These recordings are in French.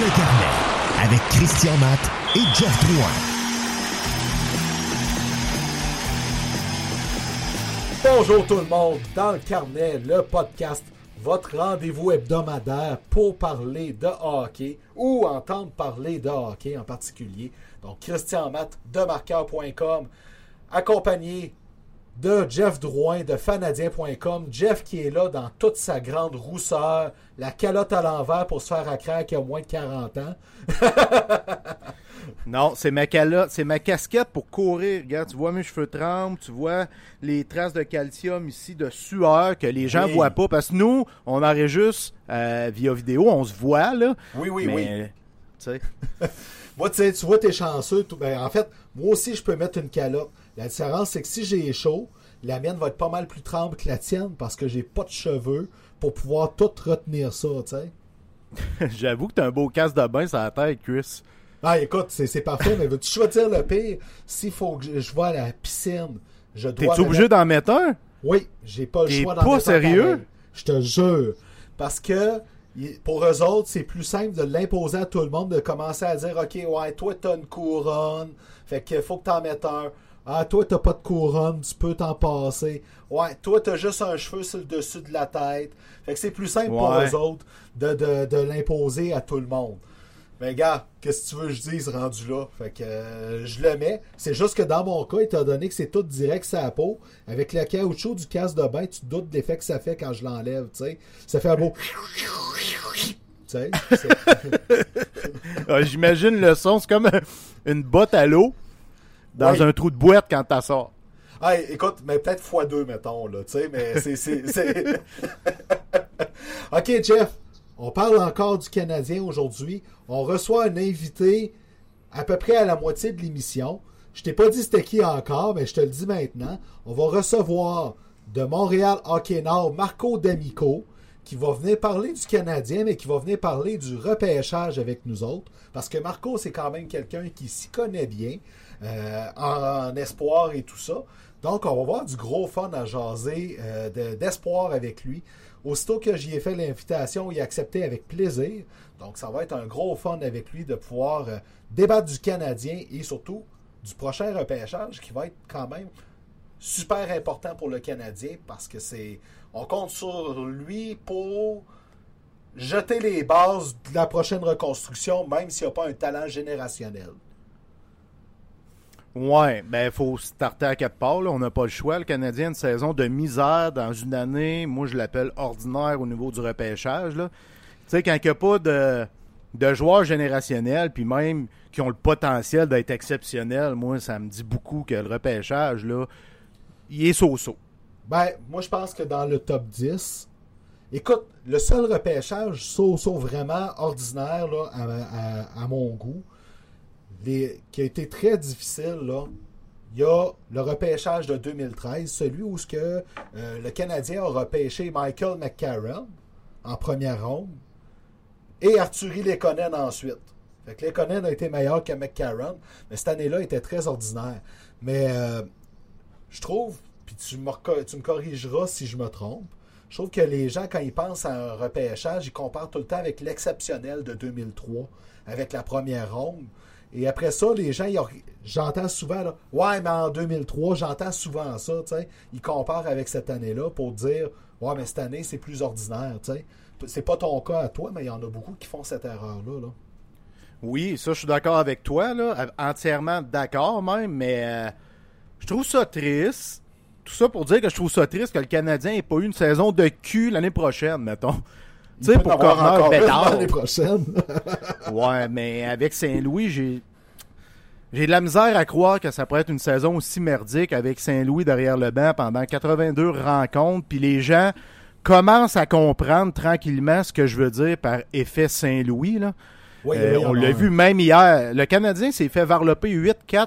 le carnet avec Christian Matt et Jeff Drouin. Bonjour tout le monde, dans le carnet, le podcast, votre rendez-vous hebdomadaire pour parler de hockey ou entendre parler de hockey en particulier. Donc Christian Matt de marqueur.com, accompagné de Jeff Drouin de fanadien.com. Jeff qui est là dans toute sa grande rousseur, la calotte à l'envers pour se faire accraire qui a moins de 40 ans. non, c'est ma calotte, c'est ma casquette pour courir. Regarde, tu vois mes cheveux tremblent, tu vois les traces de calcium ici, de sueur que les gens ne voient pas. Parce que nous, on juste euh, via vidéo, on se voit là. Oui, oui, oui. Tu sais. moi, tu vois, t'es chanceux. Ben, en fait, moi aussi, je peux mettre une calotte. La différence, c'est que si j'ai chaud, la mienne va être pas mal plus tremble que la tienne parce que j'ai pas de cheveux pour pouvoir tout retenir ça, tu sais. J'avoue que t'as un beau casse de bain sur la tête, Chris. Ah, écoute, c'est parfait, mais veux-tu choisir le pire? S'il faut que je, vois à la piscine, je dois. T'es-tu obligé d'en mettre un? Oui, j'ai pas le choix d'en mettre un. pas sérieux? Je te jure. Parce que pour eux autres, c'est plus simple de l'imposer à tout le monde, de commencer à dire OK, ouais, toi, t'as une couronne, fait qu'il faut que t'en mettes un. Ah, toi, t'as pas de couronne, tu peux t'en passer. Ouais, toi, t'as juste un cheveu sur le dessus de la tête. Fait que c'est plus simple pour eux autres de, de, de l'imposer à tout le monde. Mais gars, qu'est-ce que tu veux que je dise rendu là? Fait que euh, je le mets. C'est juste que dans mon cas, il t'a donné que c'est tout direct sur la peau. Avec le caoutchouc du casse de bain, tu doutes de l'effet que ça fait quand je l'enlève, tu sais. Ça fait un beau... J'imagine le son, c'est comme une botte à l'eau dans un trou de boîte quand t'as sort. Ah, écoute, mais peut-être fois deux, mettons, là, tu sais, mais c'est... OK, Jeff, on parle encore du Canadien aujourd'hui. On reçoit un invité à peu près à la moitié de l'émission. Je t'ai pas dit c'était qui encore, mais je te le dis maintenant. On va recevoir de Montréal Hockey Nord Marco D'Amico, qui va venir parler du Canadien, mais qui va venir parler du repêchage avec nous autres. Parce que Marco, c'est quand même quelqu'un qui s'y connaît bien, euh, en, espoir et tout ça. Donc, on va voir du gros fun à jaser euh, d'espoir avec lui. Aussitôt que j'y ai fait l'invitation, il a accepté avec plaisir. Donc, ça va être un gros fun avec lui de pouvoir euh, débattre du Canadien et surtout du prochain repêchage qui va être quand même super important pour le Canadien parce que c'est. On compte sur lui pour jeter les bases de la prochaine reconstruction, même s'il n'y a pas un talent générationnel. Ouais, ben il faut starter à quelque part. On n'a pas le choix. Le Canadien, une saison de misère dans une année, moi je l'appelle ordinaire au niveau du repêchage. Tu sais, quand il n'y a pas de, de joueurs générationnels, puis même qui ont le potentiel d'être exceptionnels, moi ça me dit beaucoup que le repêchage, là, il est so-so. Ben, moi je pense que dans le top 10, écoute, le seul repêchage so-so vraiment ordinaire là, à mon goût, qui a été très difficile, là, il y a le repêchage de 2013, celui où ce que, euh, le Canadien a repêché Michael McCarron en première ronde et Arthurie Lekonen ensuite. Fait que Lekonen a été meilleur que McCarron, mais cette année-là était très ordinaire. Mais euh, je trouve, puis tu tu me corrigeras si je me trompe, je trouve que les gens, quand ils pensent à un repêchage, ils comparent tout le temps avec l'exceptionnel de 2003, avec la première ronde. Et après ça, les gens, j'entends souvent, là, ouais, mais en 2003, j'entends souvent ça, tu sais. Ils comparent avec cette année-là pour dire, ouais, mais cette année, c'est plus ordinaire, tu sais. C'est pas ton cas à toi, mais il y en a beaucoup qui font cette erreur-là. Là. Oui, ça, je suis d'accord avec toi, là, entièrement d'accord même, mais euh, je trouve ça triste. Tout ça pour dire que je trouve ça triste que le Canadien n'ait pas eu une saison de cul l'année prochaine, mettons. Tu sais, pour Corner Bédard. l'année prochaine. ouais, mais avec Saint-Louis, j'ai. J'ai de la misère à croire que ça pourrait être une saison aussi merdique avec Saint-Louis derrière le banc pendant 82 rencontres, puis les gens commencent à comprendre tranquillement ce que je veux dire par effet Saint-Louis. Là. Euh, on l'a vu même hier. Le Canadien s'est fait varloper 8-4.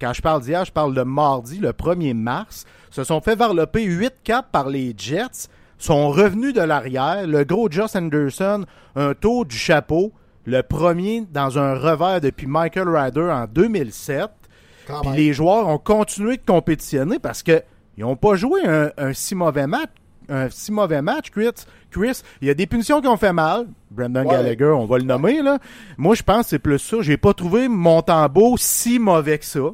Quand je parle d'hier, je parle de mardi, le 1er mars. Se sont fait varloper 8-4 par les Jets sont revenus de l'arrière. Le gros Josh Anderson, un tour du chapeau. Le premier dans un revers depuis Michael Ryder en 2007. Puis les joueurs ont continué de compétitionner parce qu'ils n'ont pas joué un, si mauvais match. un si mauvais match, Chris. Chris, il y a des punitions qui ont fait mal. Brandon Ouais. Gallagher, on va le nommer, là. Moi, je pense que c'est plus ça. J'ai pas trouvé Montembeau si mauvais que ça. Tu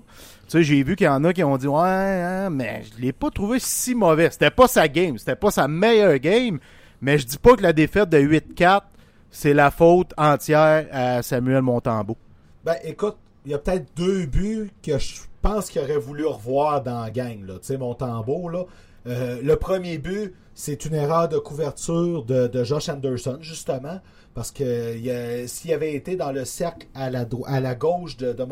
sais, j'ai vu qu'il y en a qui ont dit Ouais, hein, mais je l'ai pas trouvé si mauvais. C'était pas sa game, c'était pas sa meilleure game. Mais je dis pas que la défaite de 8-4, c'est la faute entière à Samuel Montembeau. Ben, écoute, il y a peut-être deux buts que je pense qu'il aurait voulu revoir dans la gang. Tu sais, mon tambour, là. Euh, le premier but, c'est une erreur de couverture de, Josh Anderson, justement, parce que s'il avait été dans le cercle à la, gauche de, de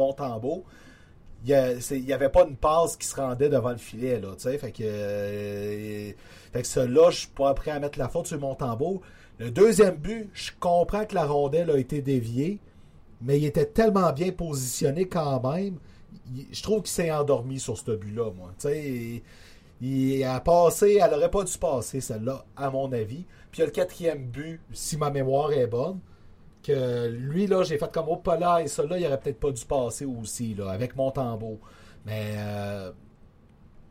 il n'y avait pas une passe qui se rendait devant le filet, là, fait que, euh, fait que là, je suis pas prêt à mettre la faute sur Montembeau. Le deuxième but, je comprends que la rondelle a été déviée, mais il était tellement bien positionné quand même. Je trouve qu'il s'est endormi sur ce but-là, moi. Il, il a passé, elle aurait pas dû passer, celle-là, à mon avis. Puis il y a le quatrième but, si ma mémoire est bonne, lui, là, j'ai fait comme au polar, et ça, là, il aurait peut-être pas dû passer aussi, là, avec mon tambour. Mais euh,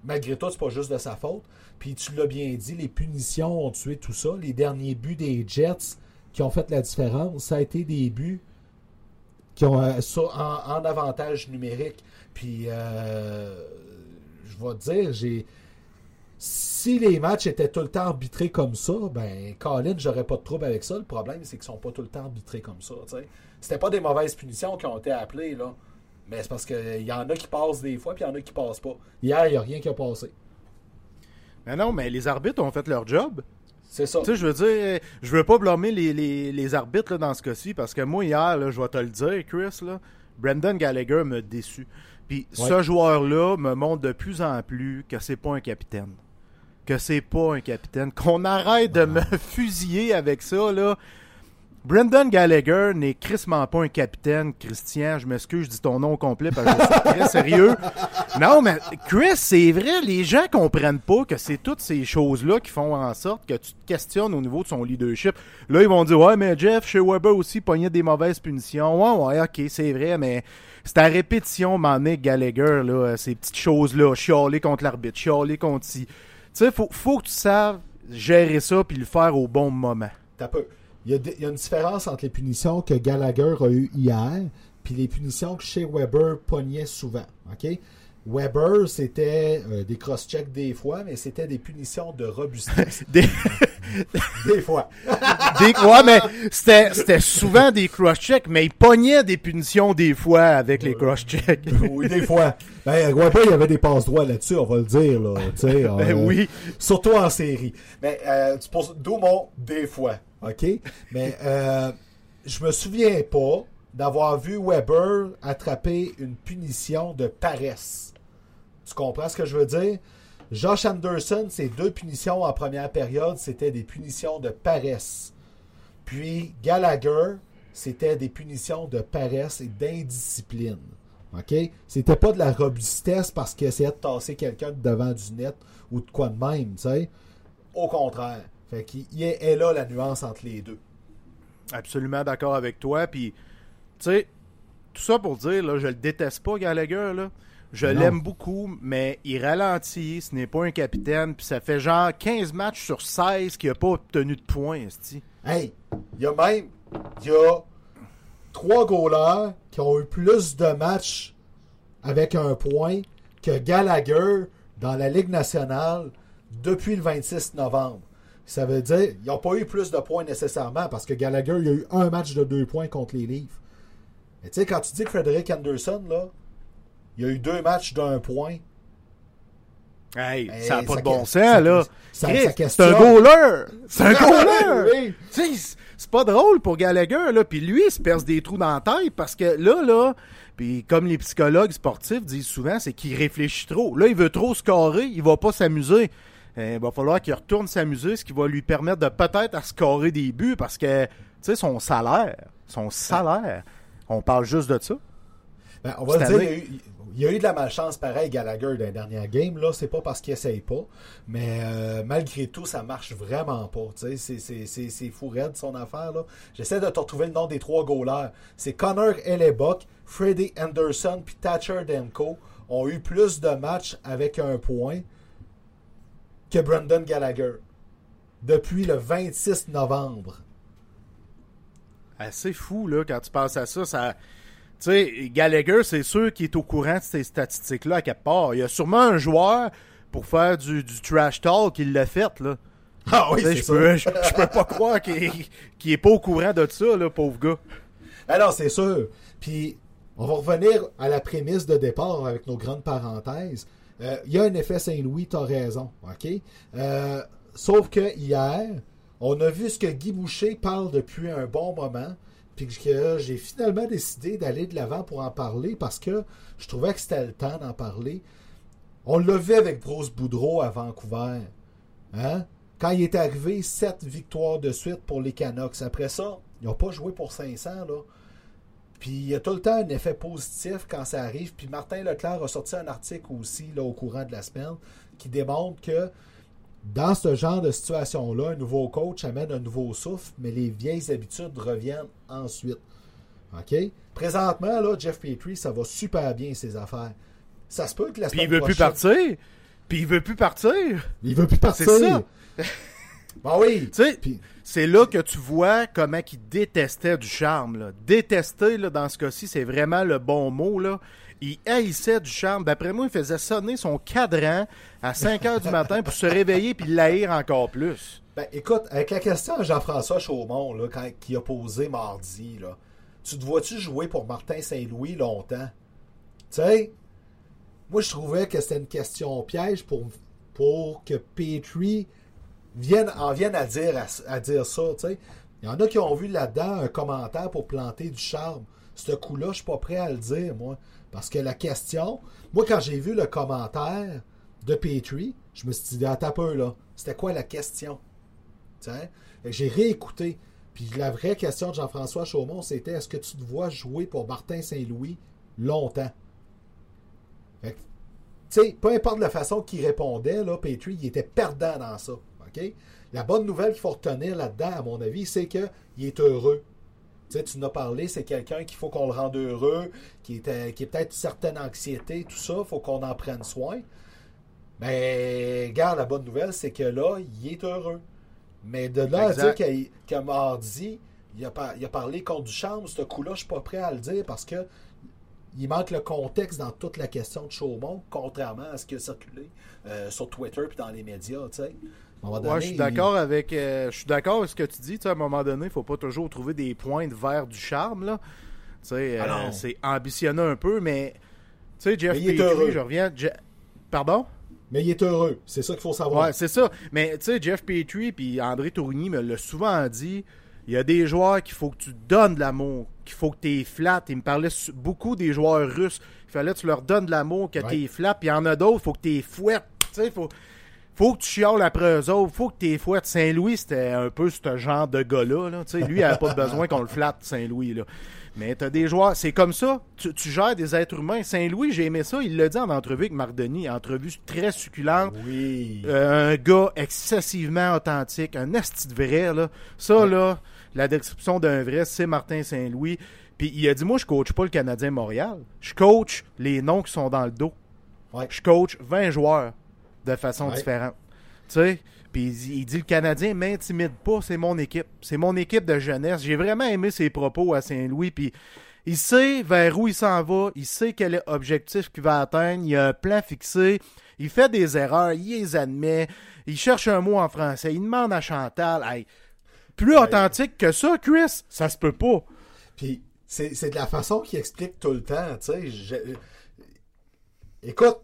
malgré tout, c'est pas juste de sa faute. Puis tu l'as bien dit, les punitions ont tué tout ça. Les derniers buts des Jets qui ont fait la différence, ça a été des buts qui ont euh, ça en, en avantage numérique. Puis euh, je vais te dire, j'ai si les matchs étaient tout le temps arbitrés comme ça, ben Colin, j'aurais pas de trouble avec ça. Le problème, c'est qu'ils sont pas tout le temps arbitrés comme ça. C'était pas des mauvaises punitions qui ont été appelées, là. Mais c'est parce qu'il y en a qui passent des fois, puis il y en a qui passent pas. Hier, il n'y a rien qui a passé. Mais non, mais les arbitres ont fait leur job. C'est ça. Tu sais, je veux dire, je veux pas blâmer les, les, les arbitres là, dans ce cas-ci, parce que moi, hier, là, je vais te le dire, Chris, là, Brendan Gallagher m'a déçu. Puis Ouais. ce joueur-là me montre de plus en plus que c'est pas un capitaine. Que c'est pas un capitaine. Qu'on arrête de me fusiller avec ça, là. Brendan Gallagher n'est crissement pas un capitaine, Christian. Je m'excuse, je dis ton nom au complet parce que c'est très sérieux. Non, mais Chris, c'est vrai, les gens comprennent pas que c'est toutes ces choses-là qui font en sorte que tu te questionnes au niveau de son leadership. Là, ils vont dire Ouais, mais Jeff, chez Weber aussi, pognait des mauvaises punitions. Ouais, ouais, ok, c'est vrai, mais c'est à répétition, m'en est Gallagher, là, ces petites choses-là, chialer contre l'arbitre, chialer contre ci. Sais, faut, faut que tu saches gérer ça puis le faire au bon moment. T'as peu. Il y, a des- il y a une différence entre les punitions que Gallagher a eues hier puis les punitions que chez Weber pognait souvent. OK? Weber, c'était euh, des cross-checks des fois, mais c'était des punitions de robustesse Des- des fois. Des, ouais, mais c'était, souvent des cross-checks, mais il pognait des punitions des fois avec les cross-checks. oui, des fois. Ben, Weber, il y avait des passes droits là-dessus, on va le dire. Là, Ben euh, oui. Surtout en série. Mais euh, tu poses- d'où mon des fois. OK? Mais euh, je me souviens pas d'avoir vu Weber attraper une punition de paresse. Tu comprends ce que je veux dire? Josh Anderson, ses deux punitions en première période, c'était des punitions de paresse. Puis Gallagher, c'était des punitions de paresse et d'indiscipline. OK? C'était pas de la robustesse parce qu'il essayait de tasser quelqu'un de devant du net ou de quoi de même, tu sais. Au contraire. Fait qu'il est là la nuance entre les deux. Absolument d'accord avec toi. Puis, tu sais, tout ça pour dire, là, je le déteste pas, Gallagher, là. Je l'aime beaucoup, mais il ralentit, ce n'est pas un capitaine, puis ça fait genre 15 matchs sur 16 qu'il n'a pas obtenu de points, esti. Hey, il y a même il y a trois goalers qui ont eu plus de matchs avec un point que Gallagher dans la Ligue nationale depuis le 26 novembre. Ça veut dire ils n'ont pas eu plus de points nécessairement parce que Gallagher il a eu un match de deux points contre les Leafs. Mais tu sais, quand tu dis que Frederick Anderson, là, il y a eu deux matchs d'un point. Hey, Hey, ça n'a pas de bon sens, là. c'est un goaler! C'est un goaler! Oui. C'est pas drôle pour Gallagher, là. Puis lui, il se perce des trous dans la tête parce que là, là, puis comme les psychologues sportifs disent souvent, c'est qu'il réfléchit trop. Là, il veut trop scorer, il va pas s'amuser. Euh, Il va falloir qu'il retourne s'amuser, ce qui va lui permettre de peut-être à scorer des buts parce que, tu sais, son salaire, son salaire, on parle juste de ça. Ben, on va dire, il y, a eu, il y a eu de la malchance pareil Gallagher dans les dernières games. Là, c'est pas parce qu'il essaye pas. Mais euh, malgré tout, ça marche vraiment pas. C'est, fou raide son affaire. Là. J'essaie de te retrouver le nom des trois goalers. C'est Connor Hellebuck, Freddie Anderson puis Thatcher Demko ont eu plus de matchs avec un point que Brendan Gallagher. depuis le 26 novembre. Assez fou, là, quand tu penses à ça. ça... Tu sais, Gallagher, c'est sûr qu'il est au courant de ces statistiques-là à quelque part. Il y a sûrement un joueur pour faire du, du trash talk qui l'a fait, là. Ah oui, c'est je ça. peux, je, je peux pas croire qu'il qu'il est pas au courant de ça, là, pauvre gars. Alors, c'est sûr. Puis, on va revenir à la prémisse de départ avec nos grandes parenthèses. Euh, Il y a un effet Saint-Louis, tu as raison. OK? Euh, sauf que hier, on a vu ce que Guy Boucher parle depuis un bon moment. Puis que j'ai finalement décidé d'aller de l'avant pour en parler parce que je trouvais que c'était le temps d'en parler. On l'a vu avec Bruce Boudreau à Vancouver. Hein? Quand il est arrivé, sept victoires de suite pour les Canucks. Après ça, ils n'ont pas joué pour 500. Là. Puis il y a tout le temps un effet positif quand ça arrive. Puis Martin Leclerc a sorti un article aussi au courant de la semaine qui démontre que dans ce genre de situation-là, un nouveau coach amène un nouveau souffle, mais les vieilles habitudes reviennent ensuite. OK? Présentement, là, Jeff Petrie, ça va super bien ses affaires. Ça se peut que la Puis il semaine veut plus partir. Puis il veut plus partir. Il veut plus partir. C'est ça. Ben oui. Puis- c'est là que tu vois comment il détestait du charme. Là. Détester, là, dans ce cas-ci, c'est vraiment le bon mot. Là. Il haïssait du charme. D'après moi, il faisait sonner son cadran à 5 heures du matin pour se réveiller puis l'haïr encore plus. Ben, écoute, avec la question à Jean-François Chaumont, là, qui a posé mardi, là, tu te vois-tu jouer pour Martin Saint-Louis longtemps? Tu sais, moi, je trouvais que c'était une question piège pour, pour que Petrie vienne, en vienne à dire, à, dire ça. Il y en a qui ont vu là-dedans un commentaire pour planter du charme. Ce coup-là, je suis pas prêt à le dire, moi. Parce que la question, moi, quand j'ai vu le commentaire de Petrie, je me suis dit, attends un peu, là. C'était quoi la question? J'ai réécouté. Puis la vraie question de Jean-François Chaumont, c'était est-ce que tu te vois jouer pour Martin Saint-Louis longtemps? Fait que, peu importe la façon qu'il répondait, là, Petrie, il était perdant dans ça. La bonne nouvelle qu'il faut retenir là-dedans, à mon avis, c'est qu'il est heureux. Tu sais, tu en as parlé, c'est quelqu'un qu'il faut qu'on le rende heureux, qui est, qui est peut-être une certaine anxiété, tout ça, il faut qu'on en prenne soin. Ben, regarde, la bonne nouvelle, c'est que là, il est heureux. Mais de là Exact. à dire qu'il- que mardi, il a, par- il a parlé contre du charme, ce coup-là, je suis pas prêt à le dire parce que il manque le contexte dans toute la question de Chaumont, contrairement à ce qui a circulé euh, sur Twitter et dans les médias. À un moment Ouais, je suis il- d'accord avec, euh, je suis d'accord avec ce que tu dis. Tu sais, à un moment donné, il faut pas toujours trouver des pointes vers du charme. Là. Tu sais, Ah euh, c'est ambitionné un peu, mais tu sais, Jeff Petrie, heureux. je reviens. Je- Pardon? Mais il est heureux, c'est ça qu'il faut savoir. Ouais, c'est ça. Mais tu sais, Jeff Petrie puis André Tourigny me l'a souvent dit. Il y a des joueurs qu'il faut que tu donnes de l'amour, qu'il faut que tu les flattes. Il me parlait beaucoup des joueurs russes. Il fallait que tu leur donnes de l'amour, que Ouais. tu les flattes. Puis il y en a d'autres, il faut que tu. Tu sais, faut, faut que tu chiales après eux autres. faut que tu les fouettes. Saint-Louis, c'était un peu ce genre de gars-là. là. Lui, il n'avait pas besoin qu'on le flatte, Saint-Louis. là. Mais tu as des joueurs, c'est comme ça. Tu, tu gères des êtres humains. Saint-Louis, j'ai aimé ça. Il l'a dit en entrevue avec Marc Denis, entrevue très succulente. Oui. Euh, un gars excessivement authentique, un asti de vrai, là. Ça, là, la description d'un vrai, c'est Martin Saint-Louis. Puis il a dit, moi, je coach pas le Canadien Montréal. Je coach les noms qui sont dans le dos. Ouais. Je coach 20 joueurs de façon Ouais. différente. Tu sais? Puis il, dit- il dit, le Canadien m'intimide pas, c'est mon équipe. C'est mon équipe de jeunesse. J'ai vraiment aimé ses propos à Saint-Louis. Puis il sait vers où il s'en va. Il sait quel est l'objectif qu'il va atteindre. Il a un plan fixé. Il fait des erreurs. Il les admet. Il cherche un mot en français. Il demande à Chantal. Hey, plus authentique que ça, Chris, ça se peut pas. Puis c'est c'est de la façon qu'il explique tout le temps, tu sais. Écoute,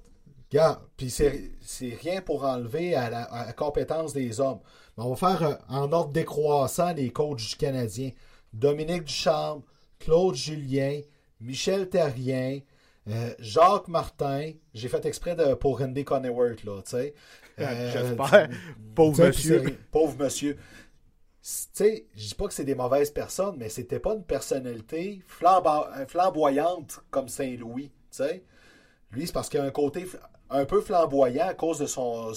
regarde, puis c'est rien pour enlever à la, à la compétence des hommes. Mais on va faire euh, en ordre décroissant les coachs du Canadien. Dominique Ducharme, Claude Julien, Michel Terrien, euh, Jacques Martin. J'ai fait exprès de, pour Randy Conneworth, là, tu sais. Euh, J'espère. Pauvre monsieur. Pauvre monsieur. Tu sais, je dis pas que c'est des mauvaises personnes, mais c'était pas une personnalité flambo- flamboyante comme Saint-Louis, tu sais. Lui, c'est parce qu'il a un côté un peu flamboyant à cause de son,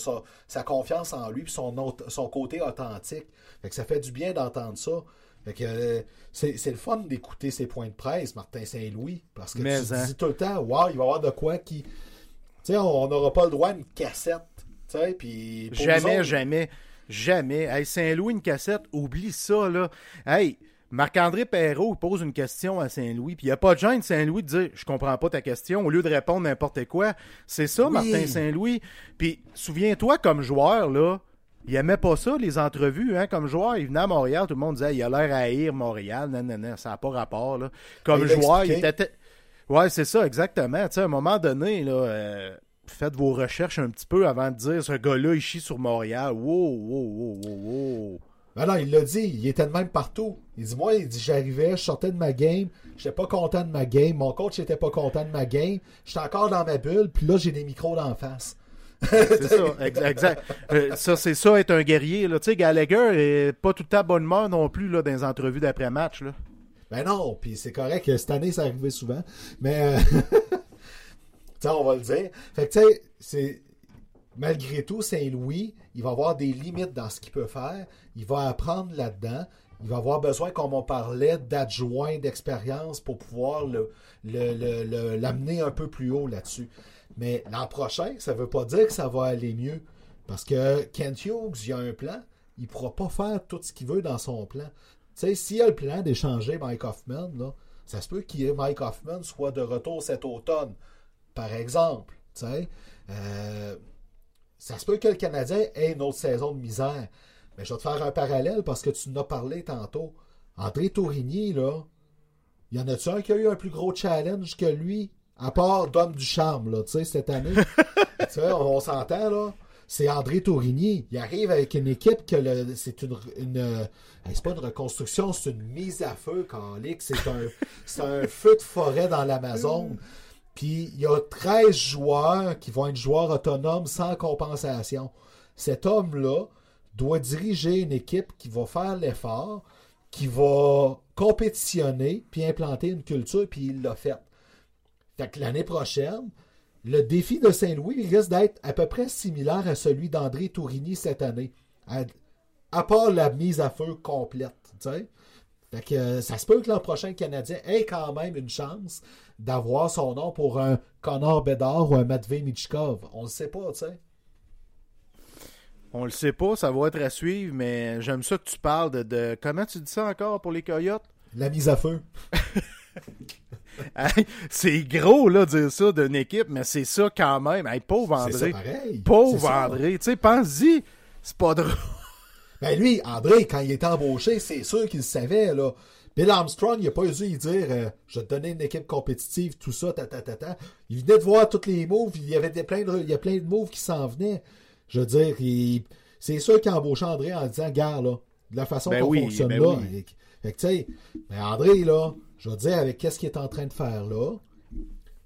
sa confiance en lui et son, son côté authentique. Fait que ça fait du bien d'entendre ça. Fait que euh, c'est le fun d'écouter ses points de presse, Martin Saint-Louis, parce que Mais, tu te hein. dis tout le temps, wow, il va y avoir de quoi qui... Tu sais, on n'aura pas le droit à une cassette, tu sais, puis... Jamais, autres, jamais. Jamais. Hey, Saint-Louis, une cassette, oublie ça, là. Hey, Marc-André Perrault pose une question à Saint-Louis, puis il n'y a pas de gêne Saint-Louis de dire Je comprends pas ta question au lieu de répondre n'importe quoi. C'est ça, Martin Saint-Louis. Puis souviens-toi, comme joueur, là, il aimait pas ça, les entrevues, hein, comme joueur. Il venait à Montréal, tout le monde disait il a l'air à haïr Montréal. Non, non, non, ça n'a pas rapport. Là. Comme joueur, il était. Ouais, c'est ça, exactement. Tu sais, à un moment donné, là. Euh, faites vos recherches un petit peu avant de dire ce gars-là, il chie sur Montréal. Wow, wow, wow, wow, wow. Ben non, il l'a dit, il était de même partout. Il dit, moi, il dit, j'arrivais, je sortais de ma game, j'étais pas content de ma game, mon coach était pas content de ma game, j'étais encore dans ma bulle, puis là, j'ai des micros d'en face. c'est ça, exact. Euh, ça, c'est ça, être un guerrier. Là. Tu sais, Gallagher est pas tout à bonne humeur non plus là, dans les entrevues d'après-match. Ben non, puis c'est correct, cette année, ça arrivait souvent. Mais, euh... on va le dire. Fait que, tu sais, c'est malgré tout, Saint-Louis, il va avoir des limites dans ce qu'il peut faire. Il va apprendre là-dedans. Il va avoir besoin, comme on parlait, d'adjoints d'expérience pour pouvoir l'amener un peu plus haut là-dessus. Mais l'an prochain, ça ne veut pas dire que ça va aller mieux. Parce que Kent Hughes, il a un plan. Il ne pourra pas faire tout ce qu'il veut dans son plan. Tu sais, s'il a le plan d'échanger Mike Hoffman, ça se peut que Mike Hoffman soit de retour cet automne. Par exemple. Tu. Euh, ça se peut que le Canadien ait une autre saison de misère. Mais je vais te faire un parallèle parce que tu en as parlé tantôt. André Tourigny, là, y en a-tu un qui a eu un plus gros challenge que lui, à part Dom Ducharme, là, tu sais, cette année? tu sais, on, s'entend, là. C'est André Tourigny. Il arrive avec une équipe que c'est une, une c'est pas une reconstruction, c'est une mise à feu, C'est un, c'est un feu de forêt dans l'Amazon. Puis il y a 13 joueurs qui vont être joueurs autonomes sans compensation. Cet homme-là doit diriger une équipe qui va faire l'effort, qui va compétitionner, puis implanter une culture, puis il l'a fait. Fait que l'année prochaine, le défi de Saint-Louis risque d'être à peu près similaire à celui d'André Tourigny cette année. À, part la mise à feu complète. Fait que euh, ça se peut que l'an prochain, le Canadien ait quand même une chance d'avoir son nom pour un Connor Bedard ou un Matvey Michkov. On le sait pas, tu sais. On le sait pas, ça va être à suivre, mais j'aime ça que tu parles de, Comment tu dis ça encore pour les Coyotes? La mise à feu. c'est gros, là, dire ça d'une équipe, mais c'est ça quand même. pauvre André. pareil. Pauvre André. Tu sais, pense-y. C'est pas drôle. Ben lui, André, quand il est embauché, c'est sûr qu'il savait, là. Bill Armstrong, il n'a pas osé dire euh, Je vais te donner une équipe compétitive, tout ça, ta, ta, ta, ta. Il venait de voir tous les moves, il y avait des, plein, de, il y a plein de moves qui s'en venaient. Je veux dire, c'est sûr qu'il a embauché André en disant Gars, là, de la façon ben qu'on fonctionne ben là. Fait que, tu sais, mais André, là, je veux dire, avec qu'est-ce qu'il est en train de faire là,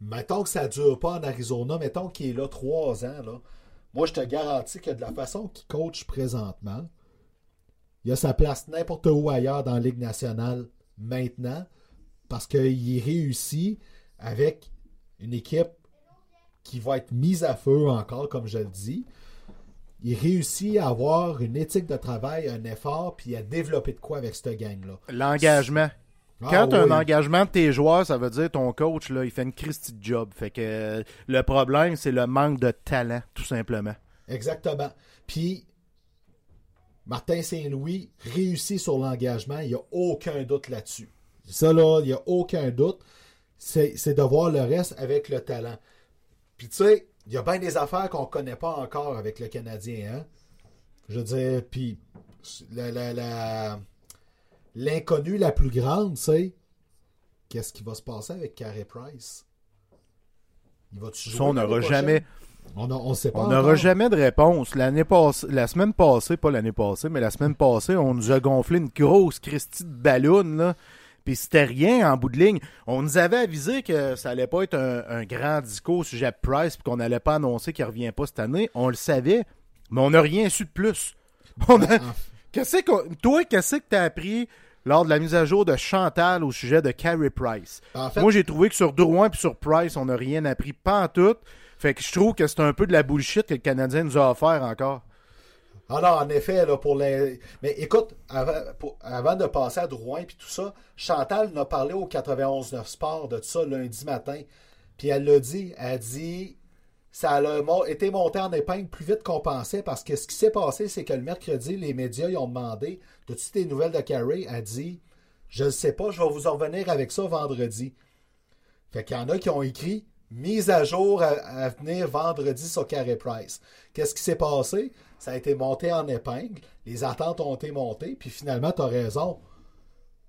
mettons que ça ne dure pas en Arizona, mettons qu'il est là trois ans, là. Moi, je te garantis que de la façon qu'il coach présentement, il a sa place n'importe où ailleurs dans la Ligue nationale maintenant parce qu'il réussit avec une équipe qui va être mise à feu encore, comme je le dis. Il réussit à avoir une éthique de travail, un effort, puis à développer de quoi avec cette gang-là. L'engagement. Ah Quand tu as un engagement de tes joueurs, ça veut dire ton coach, là, il fait une Christie de job. Fait que euh, le problème, c'est le manque de talent, tout simplement. Exactement. Puis Martin Saint-Louis réussit sur l'engagement, il n'y a aucun doute là-dessus. Ça, là, il n'y a aucun doute. C'est de voir le reste avec le talent. Puis, tu sais, il y a bien des affaires qu'on ne connaît pas encore avec le Canadien. Hein? Je veux dire, puis l'inconnu la, plus grande, c'est qu'est-ce qui va se passer avec Carey Price? Il va jouer on n'aura jamais. On On n'aura jamais de réponse. L'année passée, la semaine passée, pas l'année passée, mais la semaine passée, on nous a gonflé une grosse Christie de ballon, là. Puis c'était rien en bout de ligne. On nous avait avisé que ça allait pas être un, grand discours au sujet de Price, puis qu'on n'allait pas annoncer qu'il revient pas cette année. On le savait, mais on n'a rien su de plus. Qu'est-ce que toi, qu'est-ce que tu as appris lors de la mise à jour de Chantal au sujet de Carey Price? Moi, j'ai trouvé que sur Drouin et sur Price, on n'a rien appris, pas en tout. Fait que je trouve que c'est un peu de la bullshit que le Canadien nous a offert encore. Ah non, en effet, là, pour les. Mais écoute, avant, de passer à Drouin puis tout ça, Chantal a parlé au 91-9 Sport de ça lundi matin. Puis elle l'a dit, elle a dit ça a été monté en épingle plus vite qu'on pensait parce que ce qui s'est passé, c'est que le mercredi, les médias ils ont demandé de toutes les nouvelles de Carey a dit Je ne sais pas, je vais vous en revenir avec ça vendredi. Fait qu'il y en a qui ont écrit mise à jour à, à venir vendredi sur Carey Price. Qu'est-ce qui s'est passé? Ça a été monté en épingle, les attentes ont été montées, puis finalement, tu as raison.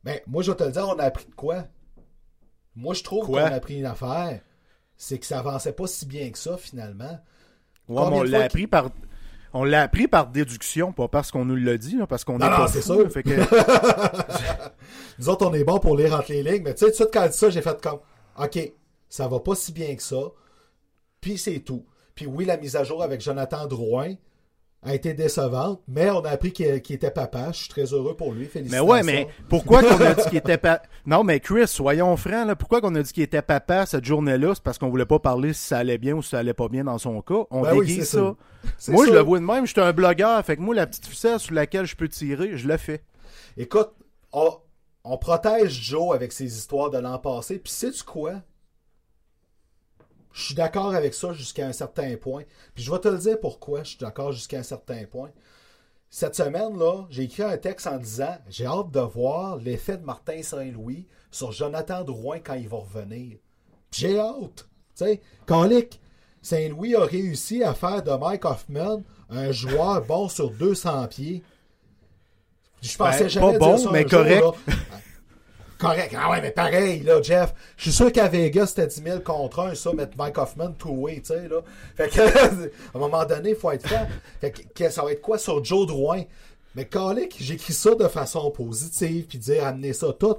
Mais moi, je vais te le dire, on a appris de quoi? Moi, je trouve qu'on a appris une affaire. C'est que ça avançait pas si bien que ça, finalement. Ouais, Combien mais on l'a appris par. On l'a appris par déduction, pas parce qu'on nous l'a dit, là, parce qu'on est pas c'est sûr. fait que- Nous autres, on est bon pour lire entre les lignes, mais tu sais, tout de suite, quand dit ça, j'ai fait comme, OK, ça va pas si bien que ça, puis c'est tout. Puis oui, la mise à jour avec Jonathan Drouin a été décevante, mais on a appris qu'il était papa. Je suis très heureux pour lui. Mais Félicitations. ouais, mais pourquoi qu'on a dit qu'il était papa Non, mais Chris, soyons francs, là, pourquoi qu'on a dit qu'il était papa cette journée-là? C'est parce qu'on voulait pas parler si ça allait bien ou si ça allait pas bien dans son cas. On Ben déguise ça. Moi, je le vois de même, je suis un blogueur, fait que moi, la petite ficelle sur laquelle je peux tirer, je le fais. Écoute, on, on protège Joe avec ses histoires de l'an passé, puis sais-tu quoi? Je suis d'accord avec ça jusqu'à un certain point. Puis je vais te le dire pourquoi je suis d'accord jusqu'à un certain point. Cette semaine-là, j'ai écrit un texte en disant J'ai hâte de voir l'effet de Martin Saint-Louis sur Jonathan Drouin quand il va revenir. Puis J'ai hâte. Tu sais, Calique, Saint-Louis a réussi à faire de Mike Hoffman un joueur bon sur 200 pieds. Je pensais Ben, jamais pas bon, dire ça un mais correct. Correct. Ah ouais, mais pareil, là, Jeff. Je suis sûr qu'à Vegas, c'était 10 000 contre 1, ça, mettre Mike Hoffman two-way, tu sais, là. Fait que, à un moment donné, il faut être franc. Fait que ça va être quoi sur Joe Drouin? Mais Calic, j'écris ça de façon positive, puis dire, amener ça tout.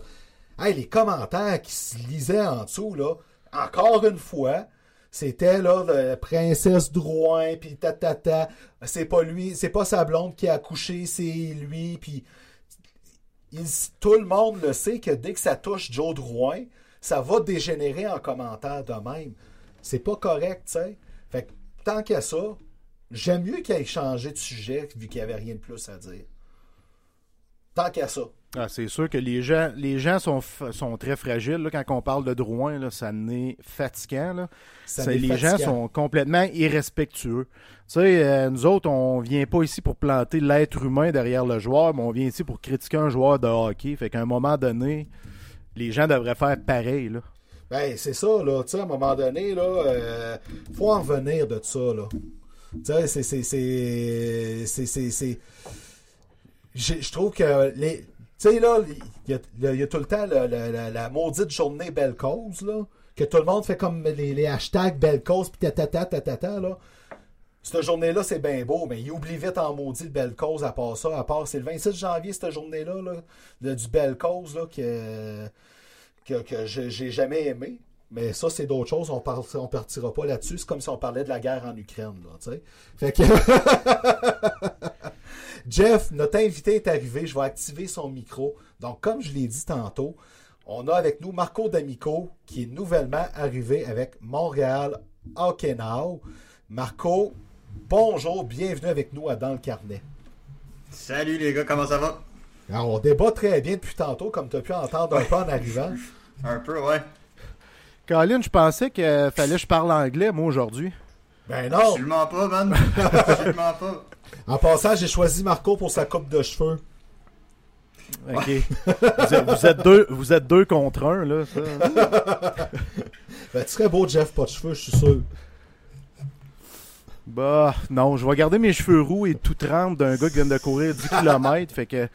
Hey, les commentaires qui se lisaient en dessous, là, encore une fois, c'était, là, la princesse Drouin, puis ta, ta, ta. C'est pas lui, c'est pas sa blonde qui a accouché, c'est lui, puis tout le monde le sait que dès que ça touche Joe Drouin, ça va dégénérer en commentaire de même. C'est pas correct, tu sais. Fait que tant qu'à ça, j'aime mieux qu'il ait changé de sujet vu qu'il n'y avait rien de plus à dire. Tant qu'à ça. Ah, c'est sûr que les gens, les gens sont, sont très fragiles. Là, quand on parle de Drouin, là, ça n'est fatigant. Là. Ça les gens sont complètement irrespectueux. Tu sais, euh, nous autres, on vient pas ici pour planter l'être humain derrière le joueur, mais on vient ici pour critiquer un joueur de hockey. Fait qu'à un moment donné, les gens devraient faire pareil. Là. Ben, c'est ça, là. Tu sais, à un moment donné, là, euh, faut en revenir de ça, là. Tu sais, c'est. c'est- Je trouve que les. Tu sais, là, il y, a- tout le temps la, la- la- maudite journée belle cause, là. Que tout le monde fait comme les, hashtags belle cause, pis tatata, tatata, là. Cette journée-là, c'est bien beau, mais il oublie vite en maudit le belle cause à part ça. À part, c'est le 26 janvier, cette journée-là, là, du belle cause, là, que que, que j'ai jamais aimé. Mais ça, c'est d'autres choses. On ne on partira pas là-dessus. C'est comme si on parlait de la guerre en Ukraine. Là, tu sais. fait que... Jeff, notre invité est arrivé. Je vais activer son micro. Donc, comme je l'ai dit tantôt, on a avec nous Marco D'Amico, qui est nouvellement arrivé avec Montréal Hockey Now. Marco, bonjour, bienvenue avec nous à Dans le Carnet. Salut les gars, comment ça va? Alors, on débat très bien depuis tantôt, comme tu as pu entendre un peu en arrivant. Un peu, ouais. Colin, je pensais qu'il fallait que je parle anglais, moi, aujourd'hui. Ben non! Absolument pas, man. Absolument pas. En passant, j'ai choisi Marco pour sa coupe de cheveux. OK. vous, êtes, vous êtes deux, vous êtes deux contre un, là. Ça. Ben, tu serais beau, Jeff, pas de cheveux, je suis sûr. Bah, non, je vais garder mes cheveux roux et tout trempe d'un gars qui vient de courir 10 km. Fait que.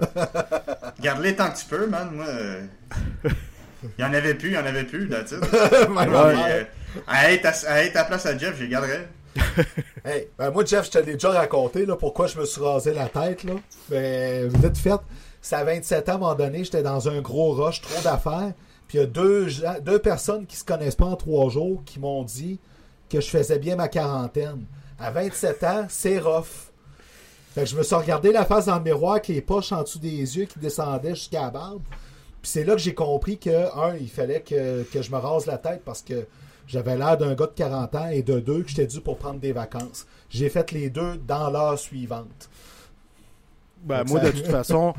Garde-les tant que tu peux, man. Moi, euh, il y en avait plus, il y en avait plus, Mais, affaire. euh, à, être à, à être à place à Jeff, je les garderais. Hey, ben moi, Jeff, je te l'ai déjà raconté là, pourquoi je me suis rasé la tête. Là. Ben, vite fait, c'est à 27 ans, à un moment donné, j'étais dans un gros rush, trop d'affaires. Puis il y a deux, deux personnes qui se connaissent pas en trois jours qui m'ont dit que je faisais bien ma quarantaine. À 27 ans, c'est rough. Fait que je me suis regardé la face dans le miroir avec les poches en dessous des yeux qui descendaient jusqu'à la barbe. Puis c'est là que j'ai compris que, un, il fallait que, que je me rase la tête parce que j'avais l'air d'un gars de 40 ans et de deux, que j'étais dû pour prendre des vacances. J'ai fait les deux dans l'heure suivante. Ben, Donc moi, ça- de toute façon,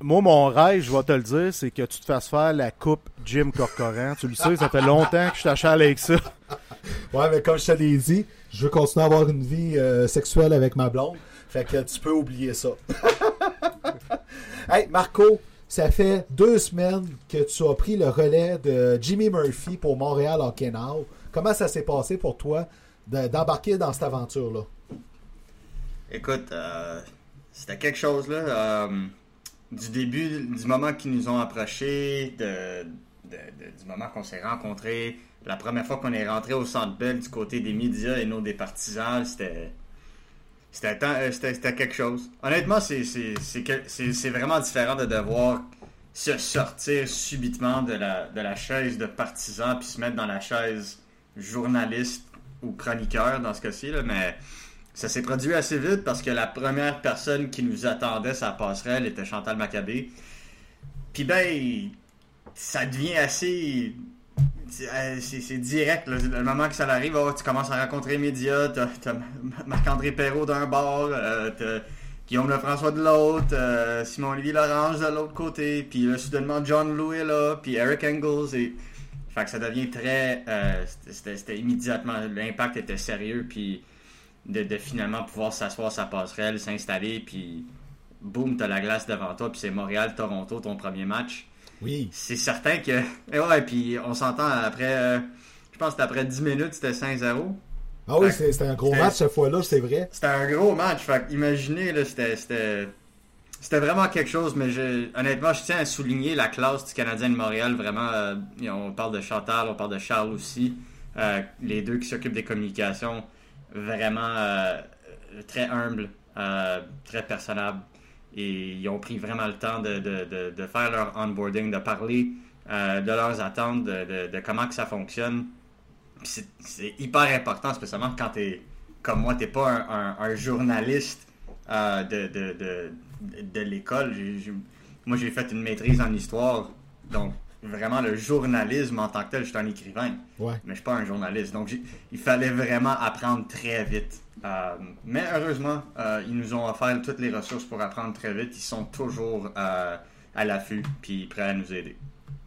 moi, mon rêve, je vais te le dire, c'est que tu te fasses faire la coupe Jim Corcoran. Tu le sais, ça fait longtemps que je t'achale avec ça. Ouais, mais comme je te l'ai dit, je veux continuer à avoir une vie euh, sexuelle avec ma blonde. Fait que tu peux oublier ça. hey, Marco, ça fait deux semaines que tu as pris le relais de Jimmy Murphy pour Montréal Hockey Now. Comment ça s'est passé pour toi de- d'embarquer dans cette aventure-là? Écoute, euh, c'était quelque chose là. euh, du début, du moment qu'ils nous ont approchés, du moment qu'on s'est rencontrés, la première fois qu'on est rentré au Centre Bell du côté des médias et non des partisans, c'était euh, c'était quelque chose. Honnêtement, c'est vraiment différent de devoir se sortir subitement de la, de la chaise de partisan puis se mettre dans la chaise journaliste ou chroniqueur dans ce cas-ci, mais ça s'est produit assez vite parce que la première personne qui nous attendait sa passerelle était Chantal Maccabé. Puis ben, ça devient assez... C'est c'est direct, le moment que ça arrive, oh, tu commences à rencontrer les médias, t'as Marc-André Perrault d'un bord, euh, t'as Guillaume Lefrançois de l'autre, euh, Simon-Olivier Lorange de l'autre côté, puis là, soudainement John Lou est là, puis Eric Engels, et... Fait que ça devient très... euh, c'était- immédiatement... L'impact était sérieux, puis de, de finalement pouvoir s'asseoir sa passerelle, s'installer, puis boum, t'as la glace devant toi, puis c'est Montréal-Toronto, ton premier match. Oui. C'est certain que... Et ouais, puis on s'entend après... euh, je pense que après 10 minutes, c'était 5-0. Ah oui, c'était un gros c'était- match cette fois-là, c'est vrai. C'était un gros match. Fait que imaginez, là, c'était, c'était, c'était vraiment quelque chose. Mais je, honnêtement, je tiens à souligner la classe du Canadien de Montréal. Vraiment, euh, on parle de Chantal, on parle de Charles aussi. Euh, les deux qui s'occupent des communications. Vraiment euh, très humbles, très personnables. Et ils ont pris vraiment le temps de, de, de, faire leur onboarding, de parler euh, de leurs attentes, de, comment que ça fonctionne. C'est, hyper important, spécialement quand t'es comme moi, t'es pas un, journaliste euh, de, de, l'école. Moi, j'ai fait une maîtrise en histoire, donc vraiment le journalisme en tant que tel, je suis un écrivain, Ouais. mais je suis pas un journaliste. Donc il fallait vraiment apprendre très vite. Euh, mais heureusement, euh, ils nous ont offert toutes les ressources pour apprendre très vite. Ils sont toujours euh, à l'affût, puis prêts à nous aider.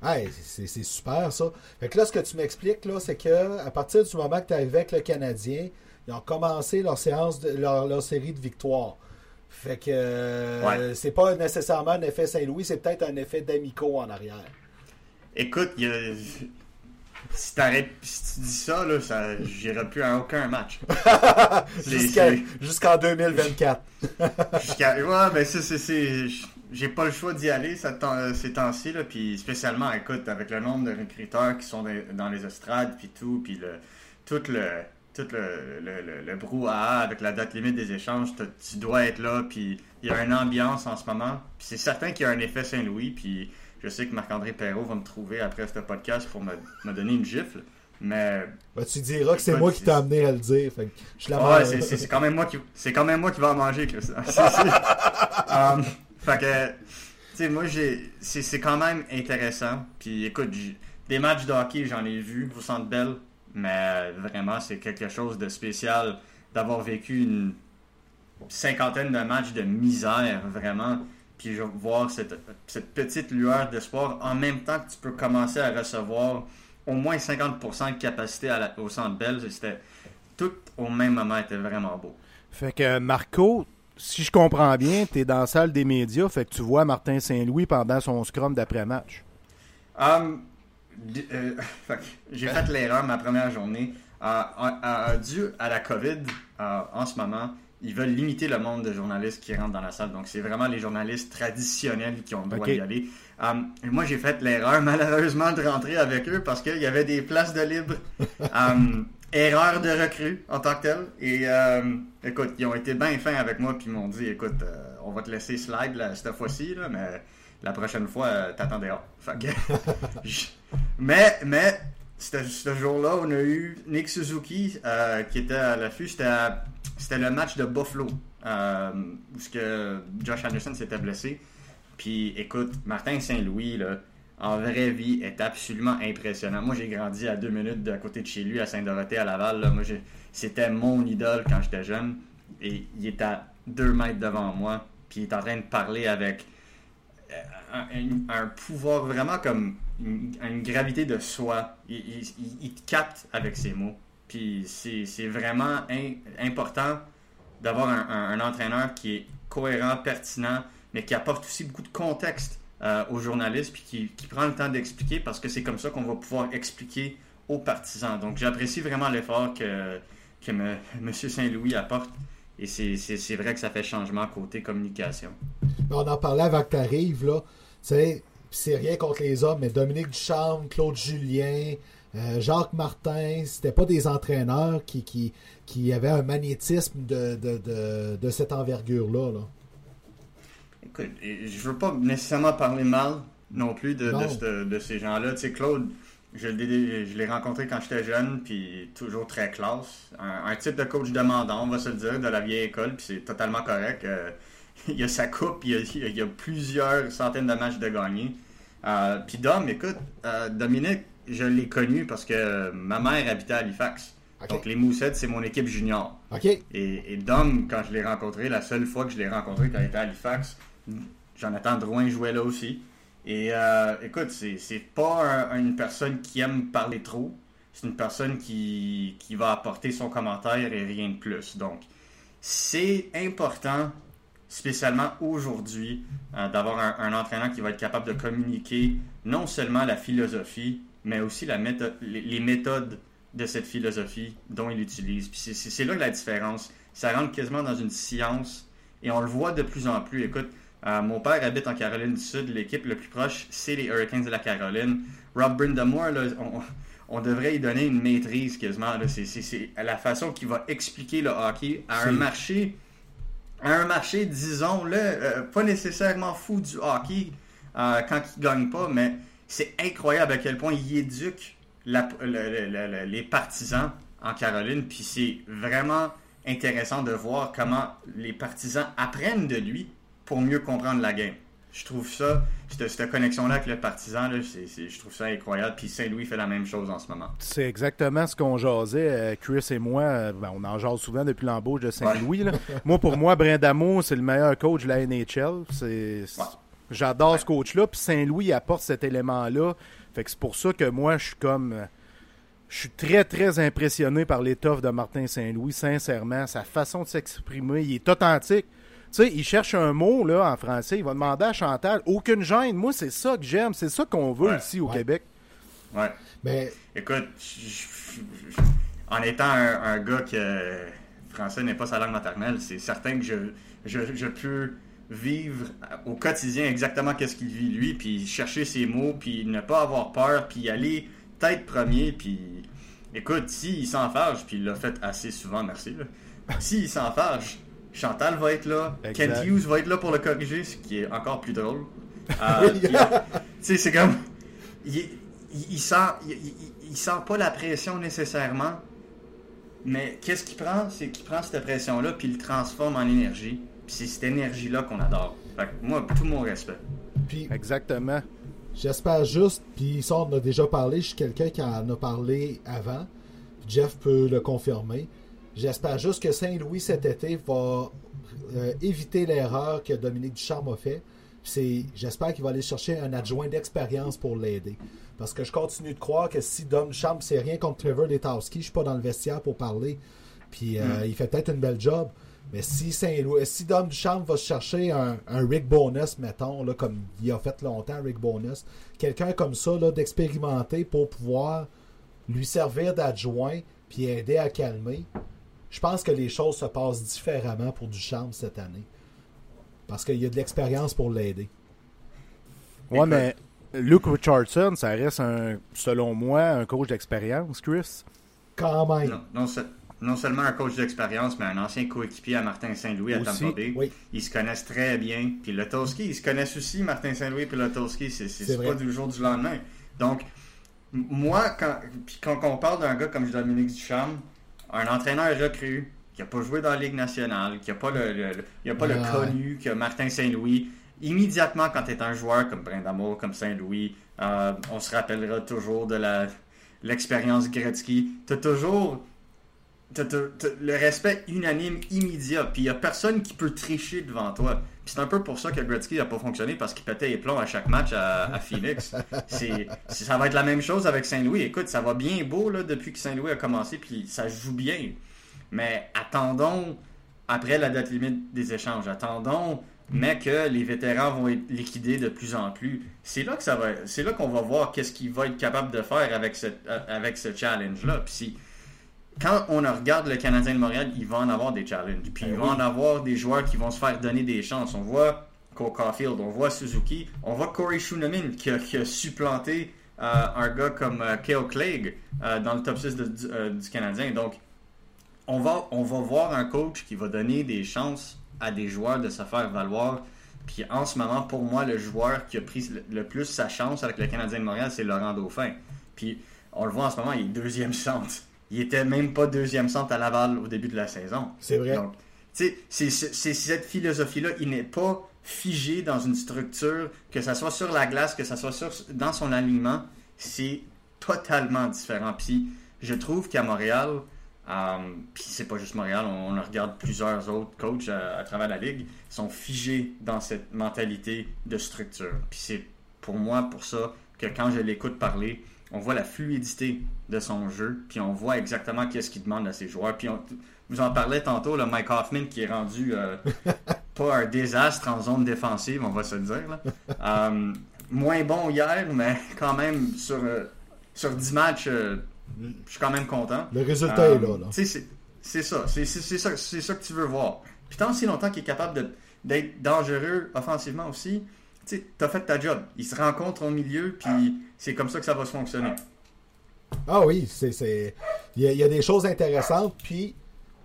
Hey, c'est super ça. Fait que là, ce que tu m'expliques, là, c'est que à partir du moment que tu es arrivé avec le Canadien, ils ont commencé leur séance de, leur, leur série de victoires. Fait que Ouais. c'est pas nécessairement un effet Saint-Louis, c'est peut-être un effet d'Amico en arrière. Écoute, il y a- si, t'arrêtes- si tu dis ça, là, ça j'irai plus à aucun match. Jusqu'en 2024. Jusqu'à... Ouais, ben ça, c'est... J'ai pas le choix d'y aller ces temps-ci, là, puis spécialement, écoute, avec le nombre de recruteurs qui sont dans- les estrades, puis tout, puis le, tout le... Tout le, le, le- le brouhaha avec la date limite des échanges, tu dois être là, puis il y a une ambiance en ce moment. Puis c'est certain qu'il y a un effet Saint-Louis, puis je sais que Marc-André Perrault va me trouver après ce podcast pour me, me donner une gifle, mais Ben, tu diras que c'est moi qui t'ai amené à le dire. Fait que je la Ouais, c'est- quand même moi qui c'est quand même moi qui va en manger, c'est- Um, fait que tu sais moi j'ai c'est c'est quand même intéressant. Puis écoute, des matchs de hockey, j'en ai vu au Centre Bell, mais vraiment c'est quelque chose de spécial d'avoir vécu une cinquantaine de matchs de misère vraiment. Puis je voir cette, cette petite lueur d'espoir en même temps que tu peux commencer à recevoir au moins 50% de capacité à la- au Centre Bell. C'était tout au même moment était vraiment beau. Fait que Marco, si je comprends bien, tu es dans la salle des médias, fait que tu vois Martin Saint-Louis pendant son scrum d'après-match. Um, euh, j'ai fait l'erreur ma première journée. Euh, euh, dû à la COVID, en ce moment, ils veulent limiter le nombre de journalistes qui rentrent dans la salle. Donc, c'est vraiment les journalistes traditionnels qui ont le droit Ok. d'y aller. Um, moi, j'ai fait l'erreur, malheureusement, de rentrer avec eux parce qu'il y avait des places de libre. Um, erreur de recrue en tant que tel. Et um, écoute, ils ont été bien fins avec moi puis ils m'ont dit écoute, euh, on va te laisser slide là, cette fois-ci, mais la prochaine fois, euh, t'attends dehors. Fait que- j- mais, mais, ce jour-là, on a eu Nick Suzuki euh, qui était à l'affût. C'était le match de Buffalo euh, où que Josh Anderson s'était blessé. Puis écoute, Martin Saint-Louis, en vraie vie, est absolument impressionnant. Moi, j'ai grandi à deux minutes de à côté de chez lui, à Saint-Dorothée, à Laval. là. Moi, c'était mon idole quand j'étais jeune. Et il est à deux mètres devant moi. Puis il est en train de parler avec euh, un pouvoir vraiment comme une, gravité de soi. Il, te capte avec ses mots. Puis c'est vraiment important d'avoir un, entraîneur qui est cohérent, pertinent, mais qui apporte aussi beaucoup de contexte euh, aux journalistes, puis qui, qui prend le temps d'expliquer, parce que c'est comme ça qu'on va pouvoir expliquer aux partisans. Donc j'apprécie vraiment l'effort que, que M. Saint-Louis apporte. Et c'est vrai que ça fait changement côté communication. On en parlait avant que tu arrives, là. Tu sais, c'est rien contre les hommes, mais Dominique Ducharme, Claude Julien, euh, Jacques Martin, c'était pas des entraîneurs qui, qui, qui avaient un magnétisme de, de, de, cette envergure-là. Là. Écoute, je veux pas nécessairement parler mal non plus de, de, ces gens-là. Tu sais, Claude, je, l'ai rencontré quand j'étais jeune, puis toujours très classe. Un, type de coach demandant, on va se le dire, de la vieille école, puis c'est totalement correct. Euh, il y a sa coupe, il y a, il a, plusieurs centaines de matchs de gagner. Euh, puis Dom, écoute, euh, Dominique, je l'ai connu parce que ma mère habitait à Halifax. Donc les Moussettes, c'est mon équipe junior. Et, et, Dom, quand je l'ai rencontré, la seule fois que je l'ai rencontré quand il était à Halifax, Jonathan Drouin jouait là aussi. Et euh, écoute, c'est pas une personne qui aime parler trop. C'est une personne qui, qui va apporter son commentaire et rien de plus. Donc, c'est important spécialement aujourd'hui, euh, d'avoir un, entraîneur qui va être capable de communiquer non seulement la philosophie, mais aussi la méthode, les, méthodes de cette philosophie dont il utilise. Puis c'est là la différence. Ça rentre quasiment dans une science et on le voit de plus en plus. Écoute, euh, mon père habite en Caroline du Sud. L'équipe le plus proche, c'est les Hurricanes de la Caroline. Rob Brindamore, on, devrait y donner une maîtrise quasiment. C'est la façon qu'il va expliquer le hockey à un marché un marché, disons-le, euh, pas nécessairement fou du hockey euh, quand il gagne pas, mais c'est incroyable à quel point il éduque les partisans en Caroline. Puis c'est vraiment intéressant de voir comment les partisans apprennent de lui pour mieux comprendre la game je trouve ça, cette, connexion-là avec le partisan, je trouve ça incroyable. Puis Saint-Louis fait la même chose en ce moment. C'est exactement ce qu'on jasait, euh, Chris et moi. Euh, ben, on en jase souvent depuis l'embauche de Saint-Louis. moi, pour moi, Brindamo, c'est le meilleur coach de la NHL. J'adore ce coach-là. Puis Saint-Louis apporte cet élément-là. Fait que c'est pour ça que moi, je suis comme. Je suis très, très impressionné par l'étoffe de Martin Saint-Louis, sincèrement. Sa façon de s'exprimer, il est authentique. Tu sais, il cherche un mot là, en français, il va demander à Chantal. Aucune gêne. Moi, c'est ça que j'aime. C'est ça qu'on veut ici au Québec. Ouais. Mais... Écoute, en étant un, gars que français n'est pas sa langue maternelle, c'est certain que je, je, peux vivre au quotidien exactement qu'est-ce qu'il vit lui, puis chercher ses mots, puis ne pas avoir peur, puis aller tête premier, puis écoute, s'il s'en fâche, puis il l'a fait assez souvent, merci, s'il s'en fâche, Chantal va être là. Kent Hughes va être là pour le corriger, ce qui est encore plus drôle. Euh, tu sais, c'est comme. Il, sent, il, sent pas la pression nécessairement, mais qu'est-ce qu'il prend? C'est qu'il prend cette pression-là, puis il le transforme en énergie. Puis c'est cette énergie-là qu'on adore. Fait que moi, tout mon respect. Puis, Exactement. J'espère juste, puis ça, on en a déjà parlé, je suis quelqu'un qui en a parlé avant. Jeff peut le confirmer. J'espère juste que Saint-Louis cet été va euh, éviter l'erreur que Dominique Ducharme a fait. J'espère qu'il va aller chercher un adjoint d'expérience pour l'aider. Parce que je continue de croire que si Dom Ducharme, c'est rien contre Trevor Letowski, je suis pas dans le vestiaire pour parler. Puis euh, hmm. il fait peut-être une belle job. Mais si Saint-Louis, si Dom Ducharme va se chercher un, Rick Bonus, mettons, là, comme il a fait longtemps, Rick Bonus, quelqu'un comme ça, d'expérimenter pour pouvoir lui servir d'adjoint puis aider à calmer, je pense que les choses se passent différemment pour Duchamp cette année. Parce qu'il y a de l'expérience pour l'aider. Ouais, mais Luke Richardson, ça reste, un, selon moi, un coach d'expérience, Chris. Quand même. Non, seulement un coach d'expérience, mais un ancien coéquipier à Martin Saint-Louis à Tampa Bay. Ils se connaissent très bien. Puis Lotowski, ils se connaissent aussi, Martin Saint-Louis et Lotowski. C'est pas du jour du lendemain. Donc, moi, quand, quand on parle d'un gars comme Dominique Duchamp, un entraîneur recru qui n'a pas joué dans la Ligue nationale, qui n'a pas le, a pas le connu que Martin Saint-Louis, immédiatement quand tu es un joueur comme Brindamour, comme Saint-Louis, euh, on se rappellera toujours de la l'expérience Gretzky. Tu as toujours le respect unanime immédiat. Puis il y a personne qui peut tricher devant toi. Puis c'est un peu pour ça que Gretzky n'a pas fonctionné parce qu'il pétait les plombs à chaque match à, à Phoenix. c'est, ça va être la même chose avec Saint-Louis. Écoute, ça va bien beau là, depuis que Saint-Louis a commencé, puis ça joue bien. Mais attendons après la date limite des échanges. Attendons, mais que les vétérans vont être liquidés de plus en plus. C'est là que ça va, c'est là qu'on va voir qu'est-ce qu'il va être capable de faire avec cette, avec ce challenge-là. Puis si- quand on regarde le Canadien de Montréal, il va en avoir des challenges. Puis il va en avoir des joueurs qui vont se faire donner des chances. On voit Cole Caulfield, on voit Suzuki, on voit Corey Schooneman qui a, qui a supplanté euh, un gars comme euh, Kale Clegg euh, dans le top 6 de- du, euh, du Canadien. Donc, on va, on va voir un coach qui va donner des chances à des joueurs de se faire valoir. Puis en ce moment, pour moi, le joueur qui a pris le, le plus sa chance avec le Canadien de Montréal, c'est Laurent Dauphin. Puis on le voit en ce moment, il est deuxième centre. Il était même pas deuxième centre à Laval au début de la saison. C'est vrai. Donc, c'est- c'est c'est cette philosophie-là. Il n'est pas figé dans une structure, que ça soit sur la glace, que ça soit sur, dans son alignement. C'est totalement différent. Puis je trouve qu'à Montréal, euh, puis c'est pas juste Montréal, on, on regarde plusieurs autres coachs à, à travers la ligue, sont figés dans cette mentalité de structure. Puis c'est pour moi pour ça que quand je l'écoute parler, on voit la fluidité de son jeu, puis on voit exactement qu'est-ce qu'il demande à ses joueurs. Puis on, vous en parlez tantôt, le Mike Hoffman qui est rendu euh, pas un désastre en zone défensive, on va se le dire. là. Euh, moins bon hier, mais quand même sur, euh, sur 10 matchs, je suis quand même content. Le résultat est là. là. C'est ça. C'est ça, ça que tu veux voir. Puis tant si longtemps qu'il est capable d'être dangereux offensivement aussi, tu t'as fait ta job. Ils se rencontrent au milieu, puis c'est comme ça que ça va se fonctionner. Ah oui, c'est. Il, y a, il y a des choses intéressantes, puis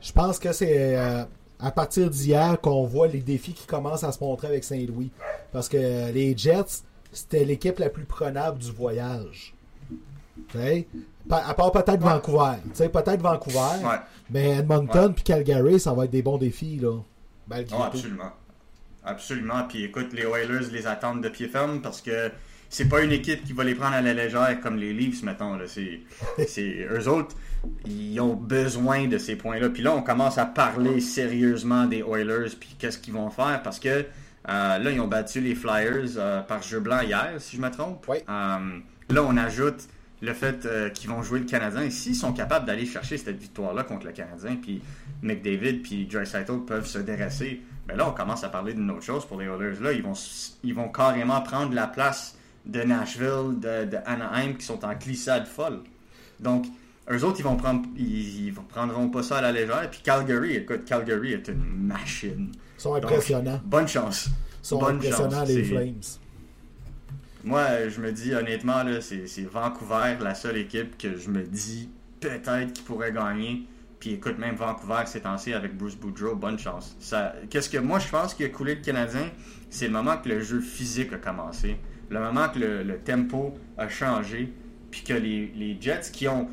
je pense que c'est euh, à partir d'hier qu'on voit les défis qui commencent à se montrer avec Saint-Louis. Parce que les Jets, c'était l'équipe la plus prenable du voyage. Tu sais? Pa- À part peut-être Vancouver. Tu sais, peut-être Vancouver, Ouais. mais Edmonton puis Calgary, ça va être des bons défis, là. Malgré Oh, tout. absolument. Absolument. Puis écoute, les Oilers les attendent de pied ferme parce que c'est pas une équipe qui va les prendre à la légère comme les Leafs, mettons. Là. C'est, c'est, eux autres, ils ont besoin de ces points-là. Puis là, on commence à parler sérieusement des Oilers puis qu'est-ce qu'ils vont faire parce que euh, là, ils ont battu les Flyers euh, par jeu blanc hier, si je me trompe. Oui. Euh, là, on ajoute le fait qu'ils vont jouer le Canadien. Et s'ils sont capables d'aller chercher cette victoire-là contre le Canadien, puis McDavid puis Draisaitl peuvent se déresser, ben là, on commence à parler d'une autre chose pour les Oilers. Là, ils vont, ils vont carrément prendre la place de Nashville, de, de Anaheim, qui sont en glissade folle. Donc, eux autres, ils vont prendre, ils, ils prendront pas ça à la légère. Puis Calgary, écoute, Calgary est une machine. Ils sont Donc, impressionnants. bonne chance. Ils sont bonne impressionnants, chance. les Flames. Moi, je me dis honnêtement, là, c'est c'est Vancouver la seule équipe que je me dis peut-être qu'ils pourraient gagner. Puis écoute, même Vancouver s'est lancé avec Bruce Boudreau, bonne chance. Ça, Qu'est-ce que moi je pense qui a coulé le Canadien, c'est le moment que le jeu physique a commencé, le moment que le, le tempo a changé, puis que les, les Jets qui ont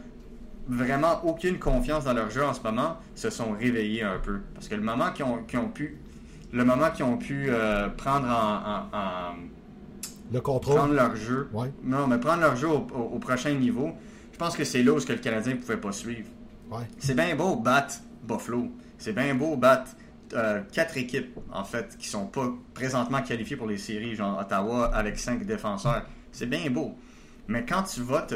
vraiment aucune confiance dans leur jeu en ce moment se sont réveillés un peu. Parce que le moment qu'ils ont, pu, le moment qu'ils ont pu euh, prendre en- en- en Le contrôle. prendre leur jeu. Ouais. Non, mais prendre leur jeu au, au- au prochain niveau, je pense que c'est là où ce que le Canadien ne pouvait pas suivre. Ouais. C'est bien beau battre Buffalo. C'est bien beau battre euh, quatre équipes, en fait, qui sont pas présentement qualifiées pour les séries, genre Ottawa avec cinq défenseurs. C'est bien beau. Mais quand tu vas te,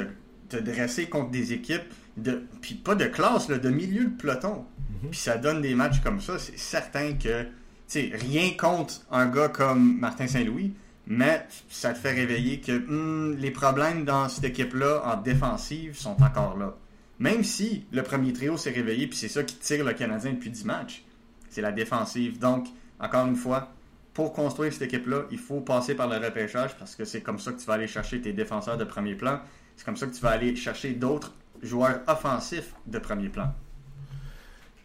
te dresser contre des équipes, de, puis pas de classe, là, de milieu de peloton, puis ça donne des matchs comme ça, c'est certain que, tu rien contre un gars comme Martin Saint-Louis, mais ça te fait réveiller que hmm, les problèmes dans cette équipe-là en défensive sont encore là. Même si le premier trio s'est réveillé, puis c'est ça qui tire le Canadien depuis 10 matchs, c'est la défensive. Donc, encore une fois, pour construire cette équipe-là, il faut passer par le repêchage parce que c'est comme ça que tu vas aller chercher tes défenseurs de premier plan. C'est comme ça que tu vas aller chercher d'autres joueurs offensifs de premier plan.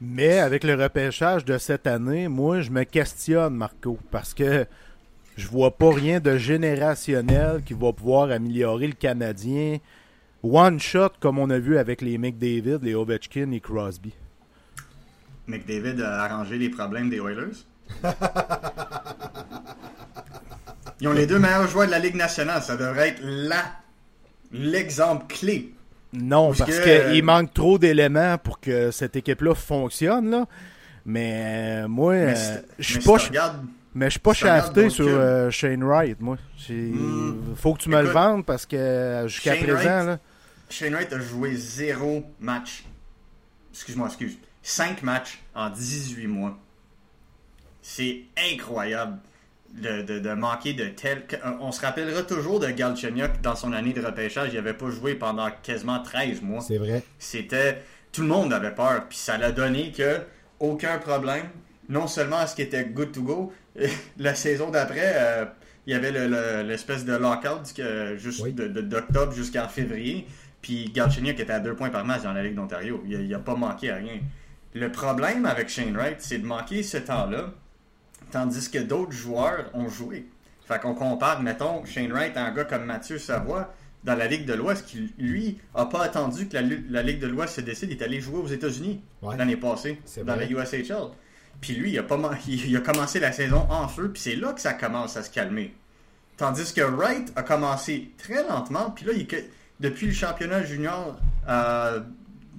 Mais avec le repêchage de cette année, moi, je me questionne, Marco, parce que je vois pas rien de générationnel qui va pouvoir améliorer le Canadien. One shot, comme on a vu avec les McDavid, les Ovechkin et Crosby. McDavid a arrangé les problèmes des Oilers. Ils ont les deux meilleurs joueurs de la Ligue nationale. Ça devrait être la l'exemple clé Non, Parce qu'il euh, manque trop d'éléments pour que cette équipe-là fonctionne. Là. Mais euh, moi, Mais euh, je suis pas, si tu regardes- mais je suis pas si shafté sur euh, Shane Wright. Moi, Hmm. faut que tu me le vendes parce que jusqu'à présent, Wright- là, Shane Wright a joué zéro match. Excuse-moi, excuse. 5 matchs en 18 mois. C'est incroyable de, de- de manquer de tel. euh, On se rappellera toujours de Galchenyuk dans son année de repêchage. Il n'avait pas joué pendant quasiment 13 mois. C'est vrai. C'était. Tout le monde avait peur. Puis ça l'a donné que aucun problème. Non seulement est-ce qu'il était good to go, la saison d'après, euh, il y avait le- le- l'espèce de lockout que, juste Oui. d'octobre jusqu'en février. Puis Galchenyuk était à deux points par match dans la Ligue d'Ontario. Il n'a pas manqué à rien. Le problème avec Shane Wright, c'est de manquer ce temps-là, tandis que d'autres joueurs ont joué. Fait qu'on compare, mettons, Shane Wright à un gars comme Mathieu Savoie dans la Ligue de l'Ouest, qui, lui, a pas attendu que la, Ligue de l'Ouest se décide, il est allé jouer aux États-Unis Ouais. l'année passée, dans vrai. la USHL. Puis lui, il a, pas, man- il a commencé la saison en feu, puis c'est là que ça commence à se calmer. Tandis que Wright a commencé très lentement, puis là, il- depuis le championnat junior, euh,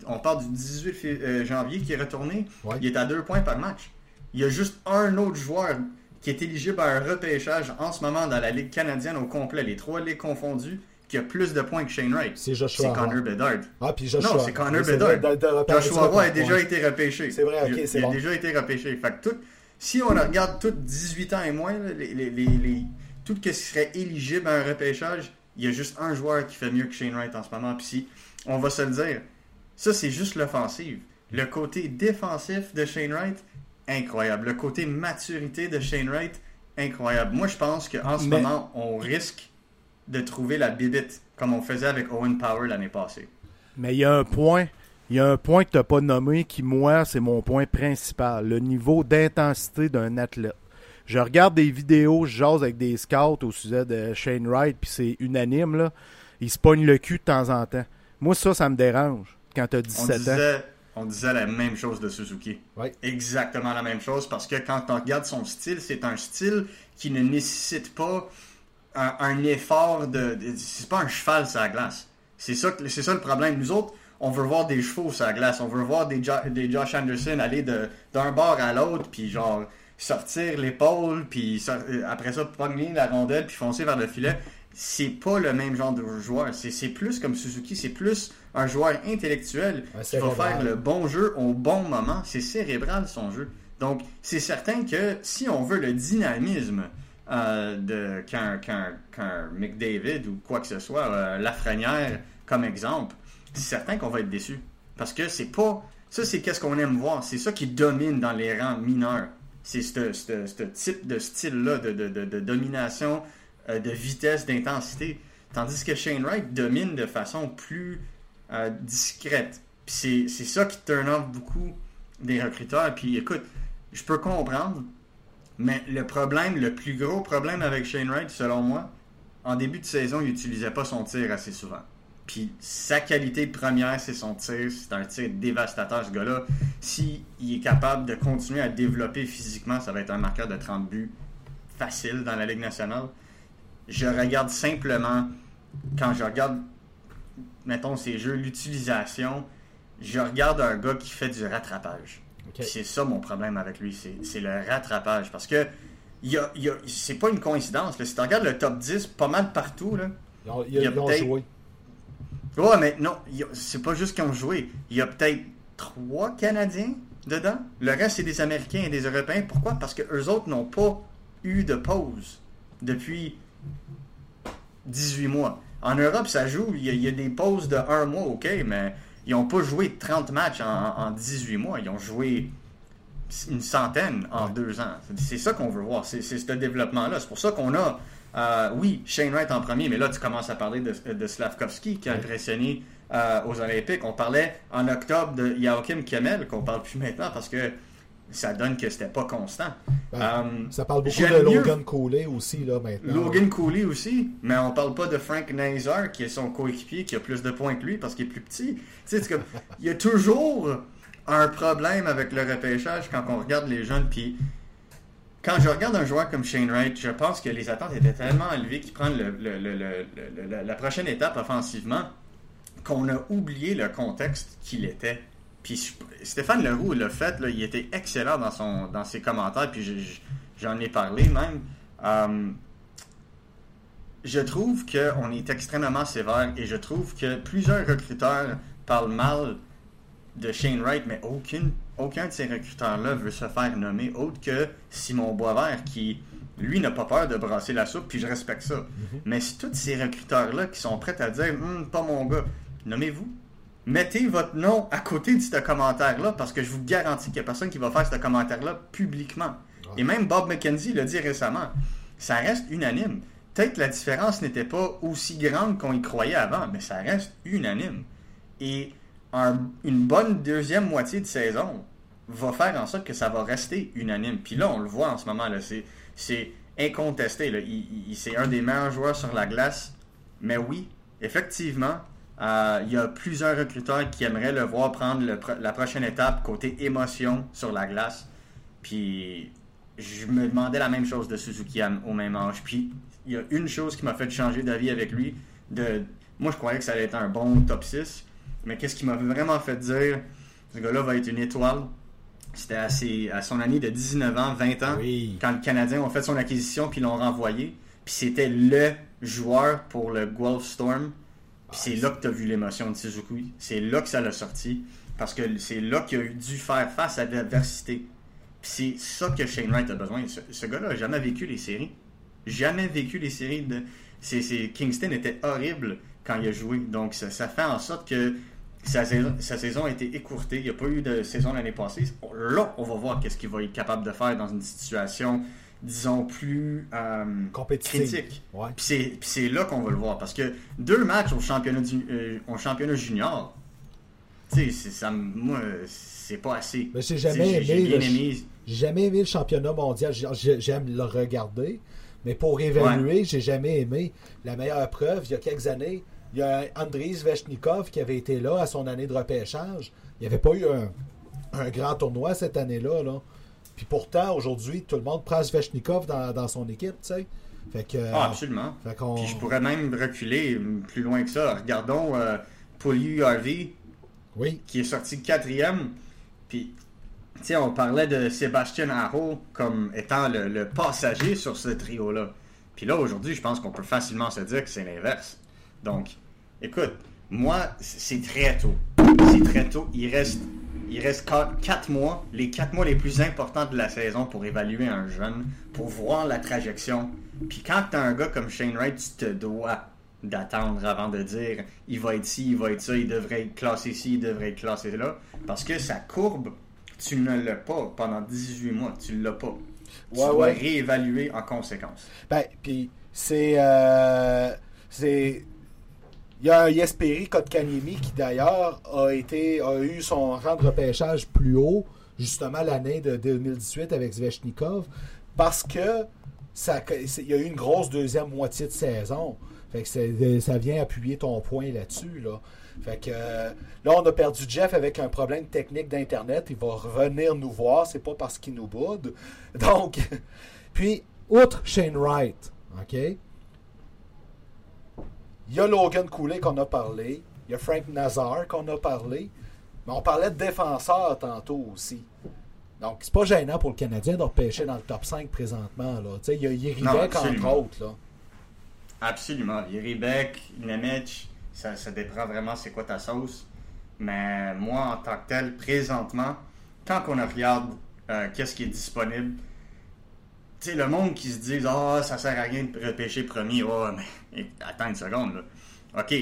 on parle du 18 fév- euh, janvier qui est retourné, Ouais. il est à deux points par match. Il y a juste un autre joueur qui est éligible à un repêchage en ce moment dans la Ligue canadienne au complet, les trois ligues confondues, qui a plus de points que Shane Wright. C'est Joshua C'est Connor. Bedard. Ah, puis Joshua. Non, c'est Connor Bedard. vrai, de- de repérer Joshua Roy a déjà été repêché. C'est vrai, ok, Il- c'est Il bon. a déjà été repêché. Fait que tout, si on regarde tout 18 ans et moins, là, les, les- les- les- tout ce qui serait éligible à un repêchage, il y a juste un joueur qui fait mieux que Shane Wright en ce moment. Puis si, on va se le dire, ça c'est juste l'offensive. Le côté défensif de Shane Wright, incroyable. Le côté maturité de Shane Wright, incroyable. Moi je pense qu'en ce Mais- moment, on risque de trouver la bibite comme on faisait avec Owen Power l'année passée. Mais il y a un point, il y a un point que tu n'as pas nommé qui, moi, c'est mon point principal, le niveau d'intensité d'un athlète. Je regarde des vidéos, je jase avec des scouts au sujet de Shane Wright, puis c'est unanime, là. Il se pogne le cul de temps en temps. Moi, ça, ça me dérange quand tu as On 17 ans. disait, on disait la même chose de Suzuki. Ouais. Exactement la même chose parce que quand on regarde son style, c'est un style qui ne nécessite pas un, un effort de. de- c'est pas un cheval sur la glace. C'est ça, que- c'est ça le problème. Nous autres, on veut voir des chevaux sur la glace. On veut voir des, Jo- des Josh Anderson aller de- d'un bord à l'autre, puis genre sortir l'épaule, puis euh, après ça, pogner la rondelle, puis foncer vers le filet. C'est pas le même genre de joueur. C'est c'est plus comme Suzuki, c'est plus un joueur intellectuel Un qui va faire le bon jeu au bon moment. C'est cérébral son jeu. Donc, c'est certain que si on veut le dynamisme euh, de qu'un qu'un- qu'un McDavid ou quoi que ce soit, euh, Lafrenière comme exemple, c'est certain qu'on va être déçu. Parce que c'est pas. Ça, c'est qu'est-ce qu'on aime voir. C'est ça qui domine dans les rangs mineurs. C'est ce type de style-là de, de- de- de domination, euh, de vitesse, d'intensité. Tandis que Shane Wright domine de façon plus euh, discrète. C'est ça qui turn off beaucoup des recruteurs. Puis écoute, je peux comprendre, mais le problème, le plus gros problème avec Shane Wright, selon moi, en début de saison, il n'utilisait pas son tir assez souvent. Puis sa qualité première, c'est son tir. C'est un tir dévastateur, ce gars-là. S'il est capable de continuer à développer physiquement, ça va être un marqueur de 30 buts facile dans la Ligue nationale. Je regarde simplement, quand je regarde, mettons, ces jeux, l'utilisation, je regarde un gars qui fait du rattrapage. C'est ça mon problème avec lui, c'est le rattrapage. Parce que y a, y a- c'est pas une coïncidence. là. Si tu regardes le top 10, pas mal partout, là, Ils ont, ils Il y a ils ont peut-être- joué. Ouais, mais non, y a- c'est pas juste qu'ils ont joué. Il y a peut-être trois Canadiens dedans. Le reste, c'est des Américains et des Européens. Pourquoi? Parce que eux autres n'ont pas eu de pause depuis 18 mois. En Europe, ça joue. Il y a, il y a des pauses de un mois, OK, mais ils n'ont pas joué 30 matchs en, en 18 mois. Ils ont joué une centaine en deux ans. C'est ça qu'on veut voir. C'est ce développement-là. C'est pour ça qu'on a, euh, oui, Shane Wright en premier, mais là, tu commences à parler de, de Slavkovski qui a impressionné euh, aux Olympiques. On parlait en octobre de Joachim Kemmel, qu'on parle plus maintenant parce que ça donne que c'était pas constant. Ben, Euh, Ça parle beaucoup de mieux- Logan Cooley aussi, là, maintenant. Logan Cooley aussi, mais on parle pas de Frank Nazar, qui est son coéquipier, qui a plus de points que lui parce qu'il est plus petit. Tu sais, c'est comme, il y a toujours un problème avec le repêchage quand on regarde les jeunes. Puis quand je regarde un joueur comme Shane Wright, je pense que les attentes étaient tellement élevées qu'il prend le- le- le- la prochaine étape offensivement qu'on a oublié le contexte qu'il était. Puis Stéphane Leroux l'a fait, là, il était excellent dans, son, dans ses commentaires, puis j'en ai parlé même. Euh, je trouve qu'on est extrêmement sévère et je trouve que plusieurs recruteurs parlent mal de Shane Wright, mais aucune, aucun de ces recruteurs-là veut se faire nommer autre que Simon Boisvert qui, lui, n'a pas peur de brasser la soupe, puis je respecte ça. Mais si tous ces recruteurs-là qui sont prêts à dire hum, pas mon gars, nommez-vous. Mettez votre nom à côté de ce commentaire-là parce que je vous garantis qu'il n'y a personne qui va faire ce commentaire-là publiquement. Et même Bob McKenzie l'a dit récemment. Ça reste unanime. Peut-être la différence n'était pas aussi grande qu'on y croyait avant, mais ça reste unanime. Et une bonne deuxième moitié de saison va faire en sorte que ça va rester unanime. Puis là, on le voit en ce moment, là, c'est incontesté. c'est un des meilleurs joueurs sur la glace. Mais oui, effectivement, euh, il y a plusieurs recruteurs qui aimeraient le voir prendre la prochaine étape côté émotion sur la glace. Puis je me demandais la même chose de Suzuki au même âge. Puis il y a une chose qui m'a fait changer d'avis avec lui. De, moi, je croyais que ça allait être un bon top 6. Mais qu'est-ce qui m'a vraiment fait dire ce gars-là va être une étoile C'était à, à son année de 19 ans, 20 ans, quand le Canadien ont fait son acquisition puis l'ont renvoyé. Puis c'était le joueur pour le Guelph Storm. Puis c'est là que tu as vu l'émotion de Suzuki. C'est là que ça l'a sorti. Parce que c'est là qu'il a dû faire face à l'adversité. C'est ça que Shane Wright a besoin. Ce, gars-là n'a jamais vécu les séries. Jamais vécu les séries de. Kingston était horrible quand il a joué. Donc ça, fait en sorte que sa saison, a été écourtée. Il n'y a pas eu de saison l'année passée. Là, on va voir qu'est-ce qu'il va être capable de faire dans une situation, disons, plus euh, critique. Puis c'est là qu'on va le voir. Parce que deux matchs au championnat, du, euh, au championnat junior, tu sais, moi, c'est pas assez. Mais j'ai jamais aimé. J'ai jamais aimé le championnat mondial. J'aime le regarder. Mais pour évaluer, j'ai jamais aimé. La meilleure preuve, il y a quelques années, il y a Andriy Svechnikov qui avait été là à son année de repêchage. Il n'y avait pas eu un, grand tournoi cette année-là. Là. Puis pourtant, aujourd'hui, tout le monde prend Svechnikov dans, son équipe, tu sais. Fait que, ah, absolument. Puis je pourrais même reculer plus loin que ça. Regardons euh, Harvey, oui. qui est sorti quatrième. Puis, tu sais, on parlait de Sébastien Haro comme étant le, le passager sur ce trio-là. Puis là, aujourd'hui, je pense qu'on peut facilement se dire que c'est l'inverse. Donc, écoute, moi, c'est très tôt. C'est très tôt. Il reste, il reste 4 mois, les quatre mois les plus importants de la saison pour évaluer un jeune, pour voir la trajection. Puis quand tu as un gars comme Shane Wright, tu te dois d'attendre avant de dire il va être ci, il va être ça, il devrait être classé ici, il devrait être classé là. Parce que sa courbe, tu ne l'as pas pendant 18 mois. Tu ne l'as pas. Tu dois réévaluer en conséquence. Ben, puis c'est. Euh, c'est il y a Yesperi Kotkaniemi qui d'ailleurs a a eu son rang de repêchage plus haut justement l'année de 2018 avec Zvechnikov parce que ça, il y a eu une grosse deuxième moitié de saison. Fait que ça vient appuyer ton point là-dessus. Là. Fait que là, on a perdu Jeff avec un problème technique d'Internet. Il va revenir nous voir. C'est pas parce qu'il nous boude. Donc, puis, outre Shane Wright, OK? Il y a Logan Cooley qu'on a parlé. Il y a Frank Nazar qu'on a parlé. Mais on parlait de défenseurs tantôt aussi. Donc, c'est pas gênant pour le Canadien de repêcher dans le top 5 présentement. Là. il y a Yeribeck, entre autres. Là. Absolument. Yeribeck, Nemec, ça, ça dépend vraiment c'est quoi ta sauce. Mais moi, en tant que tel, présentement, quand on regarde euh, qu'est-ce qui est disponible, sais, le monde qui se dit Ah, oh, ça sert à rien de repêcher premier. Oh, mais attends une seconde, là. OK.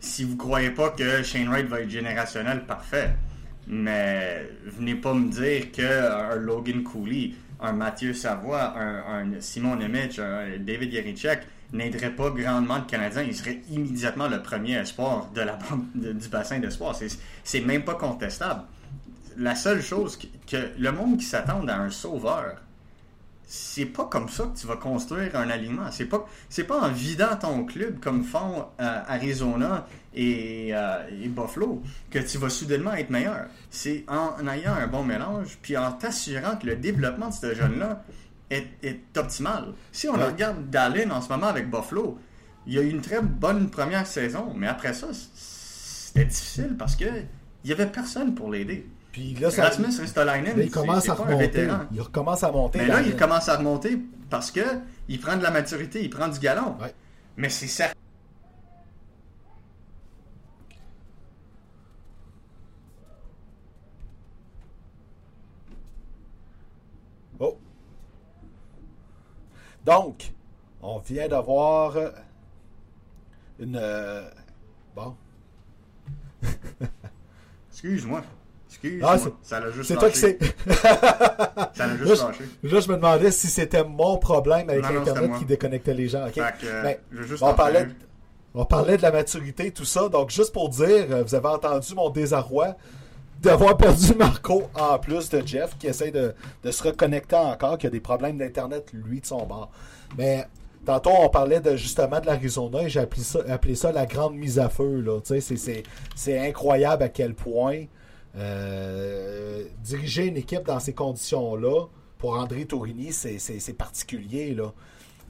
Si vous croyez pas que Shane Wright va être générationnel, parfait. Mais venez pas me dire qu'un Logan Cooley, un Mathieu Savoie, un, Simon Nemec, un David Yerichek n'aiderait pas grandement le Canadien. Il serait immédiatement le premier espoir de la du bassin d'espoir. C'est même pas contestable. La seule chose que le monde qui s'attend à un sauveur, c'est pas comme ça que tu vas construire un alignement. C'est pas, c'est pas en vidant ton club comme font euh, Arizona et, euh, et, Buffalo que tu vas soudainement être meilleur. C'est en ayant un bon mélange, puis en t'assurant que le développement de ce jeune-là est, est, optimal. Si on regarde Dallin en ce moment avec Buffalo, il a eu une très bonne première saison, mais après ça, c'était difficile parce que il y avait personne pour l'aider. Puis là, ça, Rasmus Ristolainen, là, il commence à remonter. Il recommence à monter. Mais là, il commence à remonter parce que il prend de la maturité, il prend du galon. Ouais. Mais c'est certain. Oh. Donc, on vient d'avoir une. euh, Bon. Excuse-moi. Excuse-moi. Ah, c'est- ça l'a juste C'est toi qui sais. Ça l'a Là, juste je- lâché. Là, je me demandais si c'était mon problème avec Non, Internet qui déconnectait les gens. Que, euh, je juste on, parlait, on parlait de la maturité, tout ça. Donc, juste pour dire, euh, vous avez entendu mon désarroi d'avoir perdu Marco en plus de Jeff qui essaie de, de se reconnecter encore, qui a des problèmes d'Internet, lui, de son bord. Mais tantôt, on parlait de, justement de l'Arizona et j'ai appelé ça, appelé ça la grande mise à feu. Là. C'est incroyable à quel point euh, diriger une équipe dans ces conditions-là, pour André Tourigny, c'est, particulier. Là.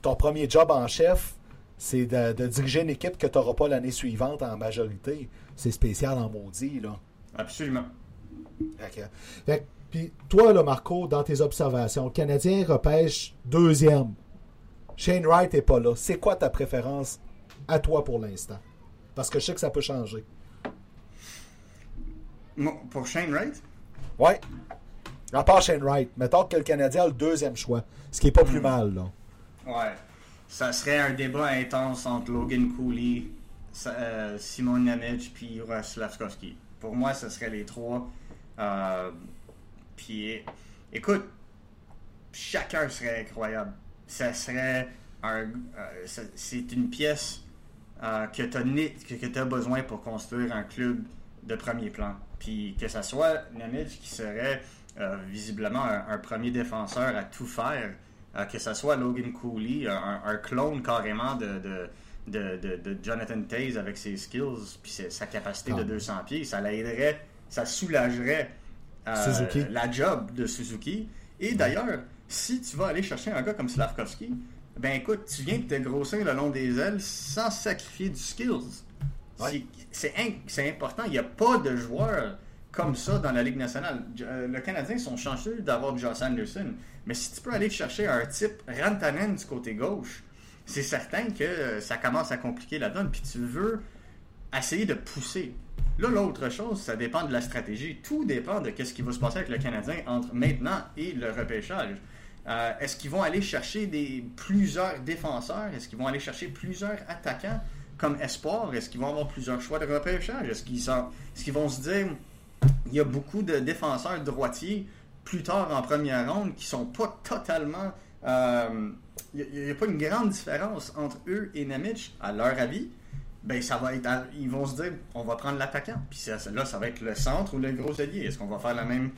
Ton premier job en chef, c'est de, de diriger une équipe que tu n'auras pas l'année suivante en majorité. C'est spécial en maudit. Là. Absolument. Que- fait puis toi, là, Marco, dans tes observations, le Canadien repêche deuxième. Shane Wright n'est pas là. C'est quoi ta préférence à toi pour l'instant? Parce que je sais que ça peut changer. Pour Shane Wright, Ouais. À part Shane Wright, mettons que le Canadien a le deuxième choix. Ce qui est pas plus mal, là. ouais. Ça serait un débat intense entre Logan Cooley, euh, Simon Nemec puis Russ Slavkovski. Pour moi, ce serait les trois. Euh, puis, écoute, chacun serait incroyable. Ça serait un. euh, c'est une pièce euh, que tu as, besoin pour construire un club de premier plan. Puis que ça soit Nemec qui serait euh, visiblement un, un premier défenseur à tout faire, euh, que ça soit Logan Cooley, un, un clone carrément de, de, de, de- de Jonathan Taze avec ses skills puis sa capacité Ah. de 200 pieds, ça l'aiderait, ça soulagerait euh, la job de Suzuki. Et d'ailleurs, si tu vas aller chercher un gars comme Slavkovski, ben écoute, tu viens de te grossir le long des ailes sans sacrifier du skills. C'est- important. Il n'y a pas de joueurs comme ça dans la Ligue nationale. Euh, le Canadien sont chanceux d'avoir Josh Anderson. Mais si tu peux aller chercher un type Rantanen du côté gauche, c'est certain que euh, ça commence à compliquer la donne. Puis tu veux essayer de pousser. Là, l'autre chose, ça dépend de la stratégie. Tout dépend de ce qui va se passer avec le Canadien entre maintenant et le repêchage. Euh, Est-ce qu'ils vont aller chercher des, plusieurs défenseurs? Est-ce qu'ils vont aller chercher plusieurs attaquants? Comme espoir? Est-ce qu'ils vont avoir plusieurs choix de repêchage? Est-ce qu'ils sont- est-ce qu'ils vont se dire il y a beaucoup de défenseurs droitiers plus tard en première ronde qui sont pas totalement. euh, Il n'y a, pas une grande différence entre eux et Nemec, à leur avis? Ben, ça va être. ils vont se dire on va prendre l'attaquant. Puis ça- là, ça va être le centre ou le gros allié. Est-ce qu'on va faire la même,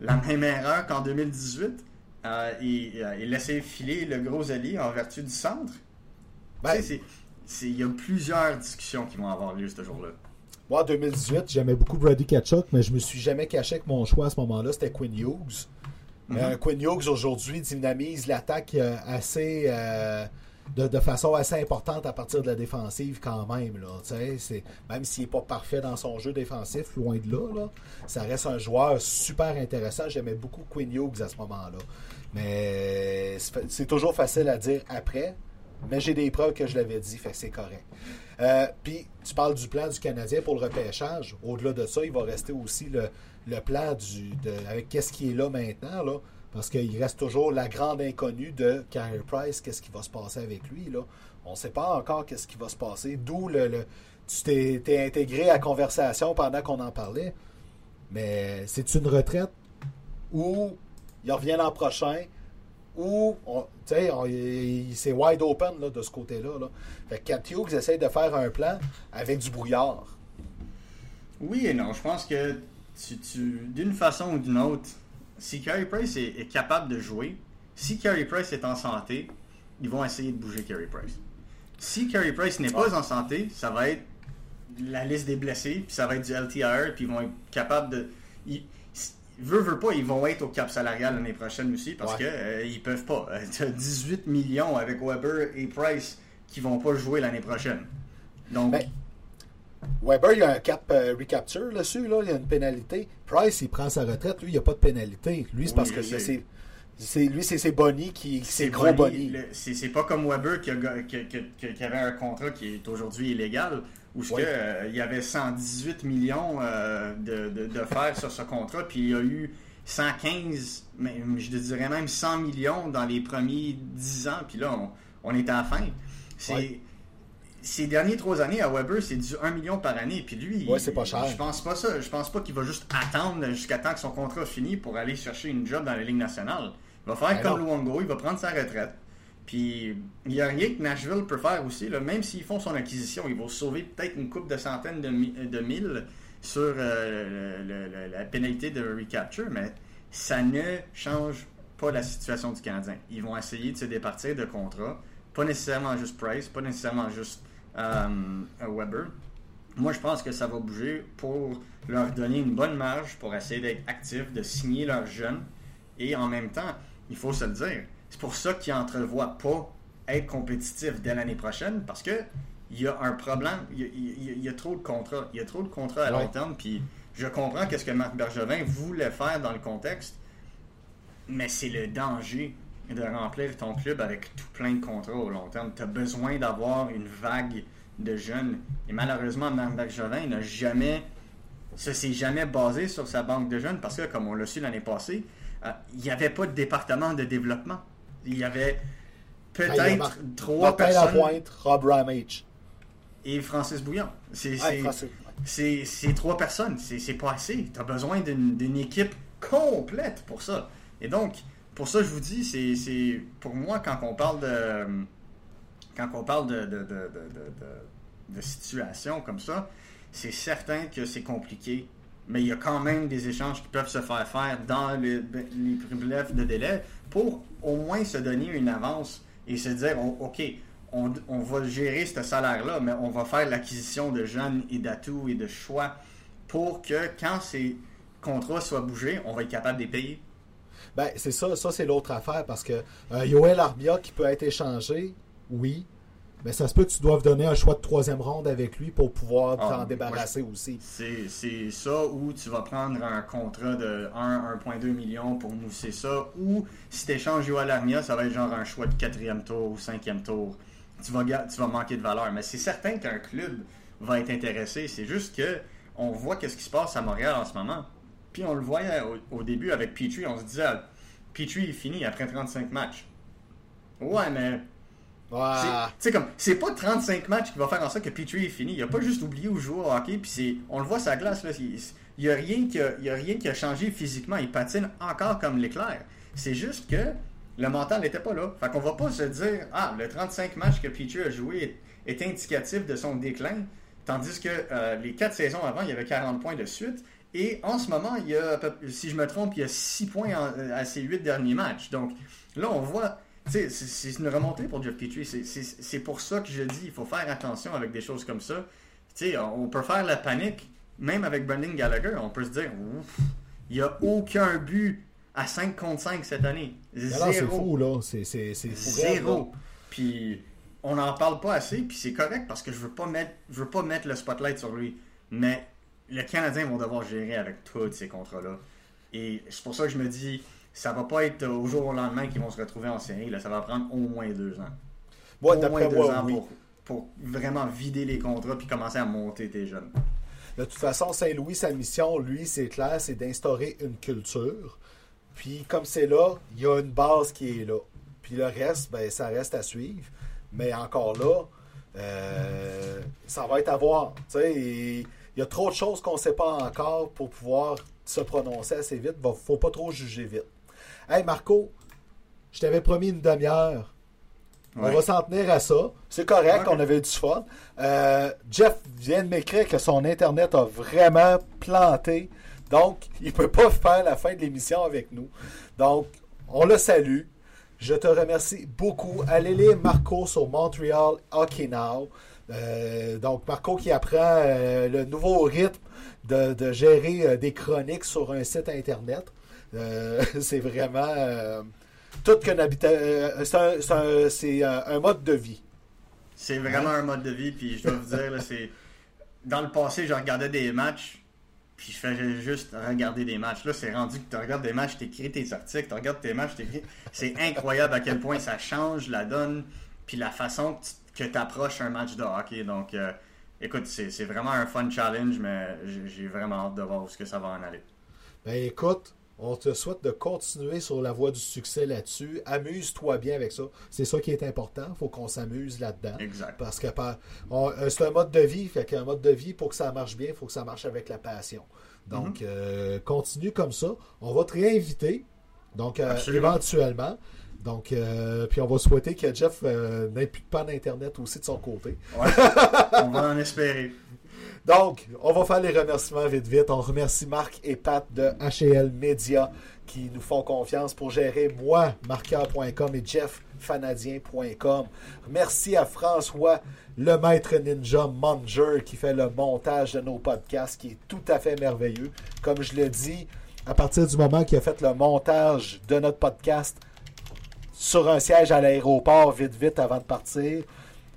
la même erreur qu'en 2018 euh, et, euh, et laisser filer le gros allié en vertu du centre? Ben, Tu sais, Il y a plusieurs discussions qui vont avoir lieu ce jour-là. Moi, en 2018, j'aimais beaucoup Brady Kachuk, mais je me suis jamais caché que mon choix à ce moment-là, c'était Quinn Hughes. Mhm. euh, Quinn Hughes, aujourd'hui, dynamise l'attaque euh, assez... euh, de, de façon assez importante à partir de la défensive quand même. Là, c'est, même s'il n'est pas parfait dans son jeu défensif, loin de là, là, ça reste un joueur super intéressant. J'aimais beaucoup Quinn Hughes à ce moment-là. Mais c'est toujours facile à dire après. Mais j'ai des preuves que je l'avais dit, fait c'est correct. Euh, Puis, tu parles du plan du Canadien pour le repêchage. Au-delà de ça, il va rester aussi le, le plan du, avec qu'est-ce qui est là maintenant. Là, parce qu'il reste toujours la grande inconnue de Carey Price, qu'est-ce qui va se passer avec lui. On ne sait pas encore qu'est-ce qui va se passer. D'où le, tu t'es intégré à la conversation pendant qu'on en parlait. Mais c'est une retraite ou il revient l'an prochain c'est wide open là, de ce côté-là. Là. Fait que Cat Hughes essaie de faire un plan avec du brouillard. Oui et non. Je pense que tu, tu- d'une façon ou d'une autre, si Carey Price est, est capable de jouer, si Carey Price est en santé, ils vont essayer de bouger Carey Price. Si Carey Price n'est pas en santé, ça va être la liste des blessés, puis ça va être du LTIR, puis ils vont être capables de. Ils, veut, veut pas, ils vont être au cap salarial l'année prochaine aussi parce Ouais. que euh, ils peuvent pas. tu as 18 millions avec Weber et Price qui vont pas jouer l'année prochaine. Donc, Ben, Weber, il y a un cap euh, recapture là-dessus, là, il y a une pénalité. Price, il prend sa retraite, lui, il n'y a pas de pénalité. Lui, c'est Oui, parce que c'est, c'est- lui, c'est ses bonnies qui. C'est gros Bonnie, C'est c'est pas comme Weber qui, a qui avait un contrat qui est aujourd'hui illégal, où Ouais. que, euh, il y avait 118 millions euh, de, de, de faire sur ce contrat, puis il y a eu 115, mais je dirais même 100 millions dans les premiers 10 ans, puis là, on, on est à la fin. C'est. Ces derniers trois années à Weber, c'est du 1 million par année. Puis lui, Ouais, c'est pas cher. je pense pas ça. Je pense pas qu'il va juste attendre jusqu'à temps que son contrat finisse pour aller chercher une job dans la Ligue nationale. Il va faire Ben comme. Luongo, il va prendre sa retraite. Puis il y a rien que Nashville peut faire aussi. Là. Même s'ils font son acquisition, ils vont sauver peut-être une coupe de centaines de, mi- mille sur euh, la pénalité de recapture, mais ça ne change pas la situation du Canadien. Ils vont essayer de se départir de contrats. Pas nécessairement juste Price, pas nécessairement juste euh, Weber. Moi, je pense que ça va bouger pour leur donner une bonne marge pour essayer d'être actifs, de signer leurs jeunes. Et en même temps, il faut se le dire, c'est pour ça qu'ils n'entrevoient pas être compétitifs dès l'année prochaine parce que il y a un problème, il y a, il y trop de contrats. Il y a trop de contrats à Ouais. long terme. Puis je comprends qu'est-ce que Marc Bergevin voulait faire dans le contexte, mais c'est le danger de remplir ton club avec tout plein de contrats au long terme. Tu as besoin d'avoir une vague de jeunes. Et malheureusement, Marc Bergevin n'a jamais. Ça s'est jamais basé sur sa banque de jeunes parce que, comme on l'a su l'année passée, euh, il n'y avait pas de département de développement. Il y avait a peut-être trois personnes Lapointe, Rob Ramage. et Francis Bouillon. C'est trois personnes. C'est pas assez. Tu as besoin d'une équipe complète pour ça. Et donc, pour ça, je vous dis, c'est c'est- pour moi, quand on parle de quand on parle de, de, de- de- de situation comme ça, c'est certain que c'est compliqué. Mais il y a quand même des échanges qui peuvent se faire faire dans le- les brefs de délai pour au moins se donner une avance et se dire, OK, on, on va gérer ce salaire-là, mais on va faire l'acquisition de jeunes et d'atouts et de choix pour que quand ces contrats soient bougés, on va être capable de les payer. Ben, c'est ça, ça c'est l'autre affaire parce que euh, Yoel Armia qui peut être échangé, oui. Mais ça se peut que tu doives donner un choix de troisième ronde avec lui pour pouvoir Ah, t'en débarrasser aussi. C'est ça ou tu vas prendre un contrat de 1, 1,2 million pour mousser ça, ou si tu échanges Joël Armia, ça va être genre un choix de quatrième tour ou cinquième tour. Tu vas, tu vas manquer de valeur. Mais c'est certain qu'un club va être intéressé. C'est juste que on voit qu'est-ce qui se passe à Montréal en ce moment. Puis on le voyait au, au début avec Petrie, on se disait Petrie est fini après 35 matchs. Ouais, mais C'est- comme, c'est pas 35 matchs qui va faire en sorte que Petrie est fini. Il a pas juste oublié où jouer au hockey, puis c'est, on le voit la glace, là. Il, y a rien qui a, il y a rien qui a changé physiquement. Il patine encore comme l'éclair. C'est juste que le mental n'était pas là. Fait qu'on va pas se dire, ah, le 35 matchs que Petrie a joué est, est indicatif de son déclin, tandis que euh, les 4 saisons avant, il y avait 40 points de suite. Et en ce moment, il y a, à peu- si je me trompe, il y a 6 points en- à ses 8 derniers matchs. Donc là, on voit c'est une remontée pour Jeff Petrie. C'est- pour ça que je dis il faut faire attention avec des choses comme ça. Tu sais, on peut faire la panique, même avec Brendan Gallagher. On peut se dire, Ouf, il n'y a aucun but à 5 contre 5 cette année. alors, c'est Zéro. fou, là. C'est, Zéro. Puis on n'en parle pas assez, puis c'est correct parce que je veux pas mettre je veux pas mettre le spotlight sur lui. Mais le Canadien vont devoir gérer avec tous ces contrats-là. Et c'est pour ça que je me dis, ça va pas être au jour au lendemain qu'ils vont se retrouver en série. Là, ça va prendre au moins deux ans. au moins deux ans oui. pour, pour vraiment vider les contrats puis commencer à monter tes jeunes. De toute façon, Saint-Louis, sa mission, lui, c'est clair, c'est d'instaurer une culture. Puis, comme c'est là, il y a une base qui est là. Puis le reste, ben, ça reste à suivre. Mais encore là, euh, ça va être à voir. Il y a trop de choses qu'on ne sait pas encore pour pouvoir se prononcer assez vite. Il faut pas trop juger vite. Hey, Marco, je t'avais promis une demi-heure. On Ouais. va s'en tenir à ça. C'est correct, on avait du fun. Euh, Jeff vient de m'écrire que son Internet a vraiment planté. Donc, il ne peut pas faire la fin de l'émission avec nous. Donc, on le salue. Je te remercie beaucoup. Allez lire Marco sur Montreal Hockey Now. Euh, donc, Marco qui apprend euh, le nouveau rythme de, de gérer des chroniques sur un site Internet. Euh, c'est vraiment euh, tout qu'un habita- euh, c'est un- mode de vie. C'est vraiment un mode de vie, puis je dois vous dire, c'est. dans le passé, je regardais des matchs, puis je faisais juste regarder des matchs. Là, c'est rendu que tu regardes des matchs, tu écris tes articles, tu regardes tes matchs, tu écris. C'est incroyable à quel point ça change la donne, puis la façon que tu approches un match de hockey. Donc, euh, écoute, c'est vraiment un fun challenge, mais j'ai vraiment hâte de voir où ce que ça va en aller. Ben écoute, on te souhaite de continuer sur la voie du succès là-dessus. Amuse-toi bien avec ça. C'est ça qui est important. Il faut qu'on s'amuse là-dedans. Exact. Parce que euh, c'est un mode de vie. Fait qu'un mode de vie, pour que ça marche bien, il faut que ça marche avec la passion. Donc, mhm. euh, continue comme ça. On va te réinviter. Donc, euh, éventuellement. Donc, puis on va souhaiter que Jeff n'ait plus de panne d'Internet aussi de son côté. Ouais. on va en espérer. Donc, on va faire les remerciements vite vite. On remercie Marc et Pat de HL Media qui nous font confiance pour gérer moi, marqueur.com et jefffanadien.com. Merci à François, le maître ninja Manger, qui fait le montage de nos podcasts, qui est tout à fait merveilleux. Comme je le dis, à partir du moment qu'il a fait le montage de notre podcast sur un siège à l'aéroport, vite, vite, avant de partir,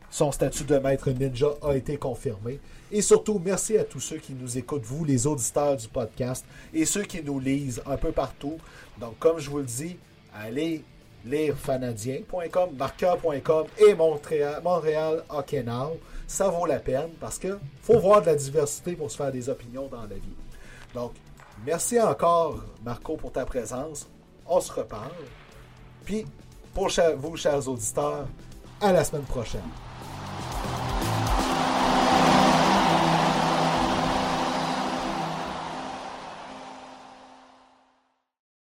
son statut de maître ninja a été confirmé. Et surtout, merci à tous ceux qui nous écoutent, vous, les auditeurs du podcast, et ceux qui nous lisent un peu partout. Donc, comme je vous le dis, allez lire fanadien.com, marqueur.com et Montréal, Montréal Hockey. Ça vaut la peine parce que faut voir de la diversité pour se faire des opinions dans la vie. Donc, merci encore, Marco, pour ta présence. On se reparle. Puis, pour vous, chers auditeurs, à la semaine prochaine.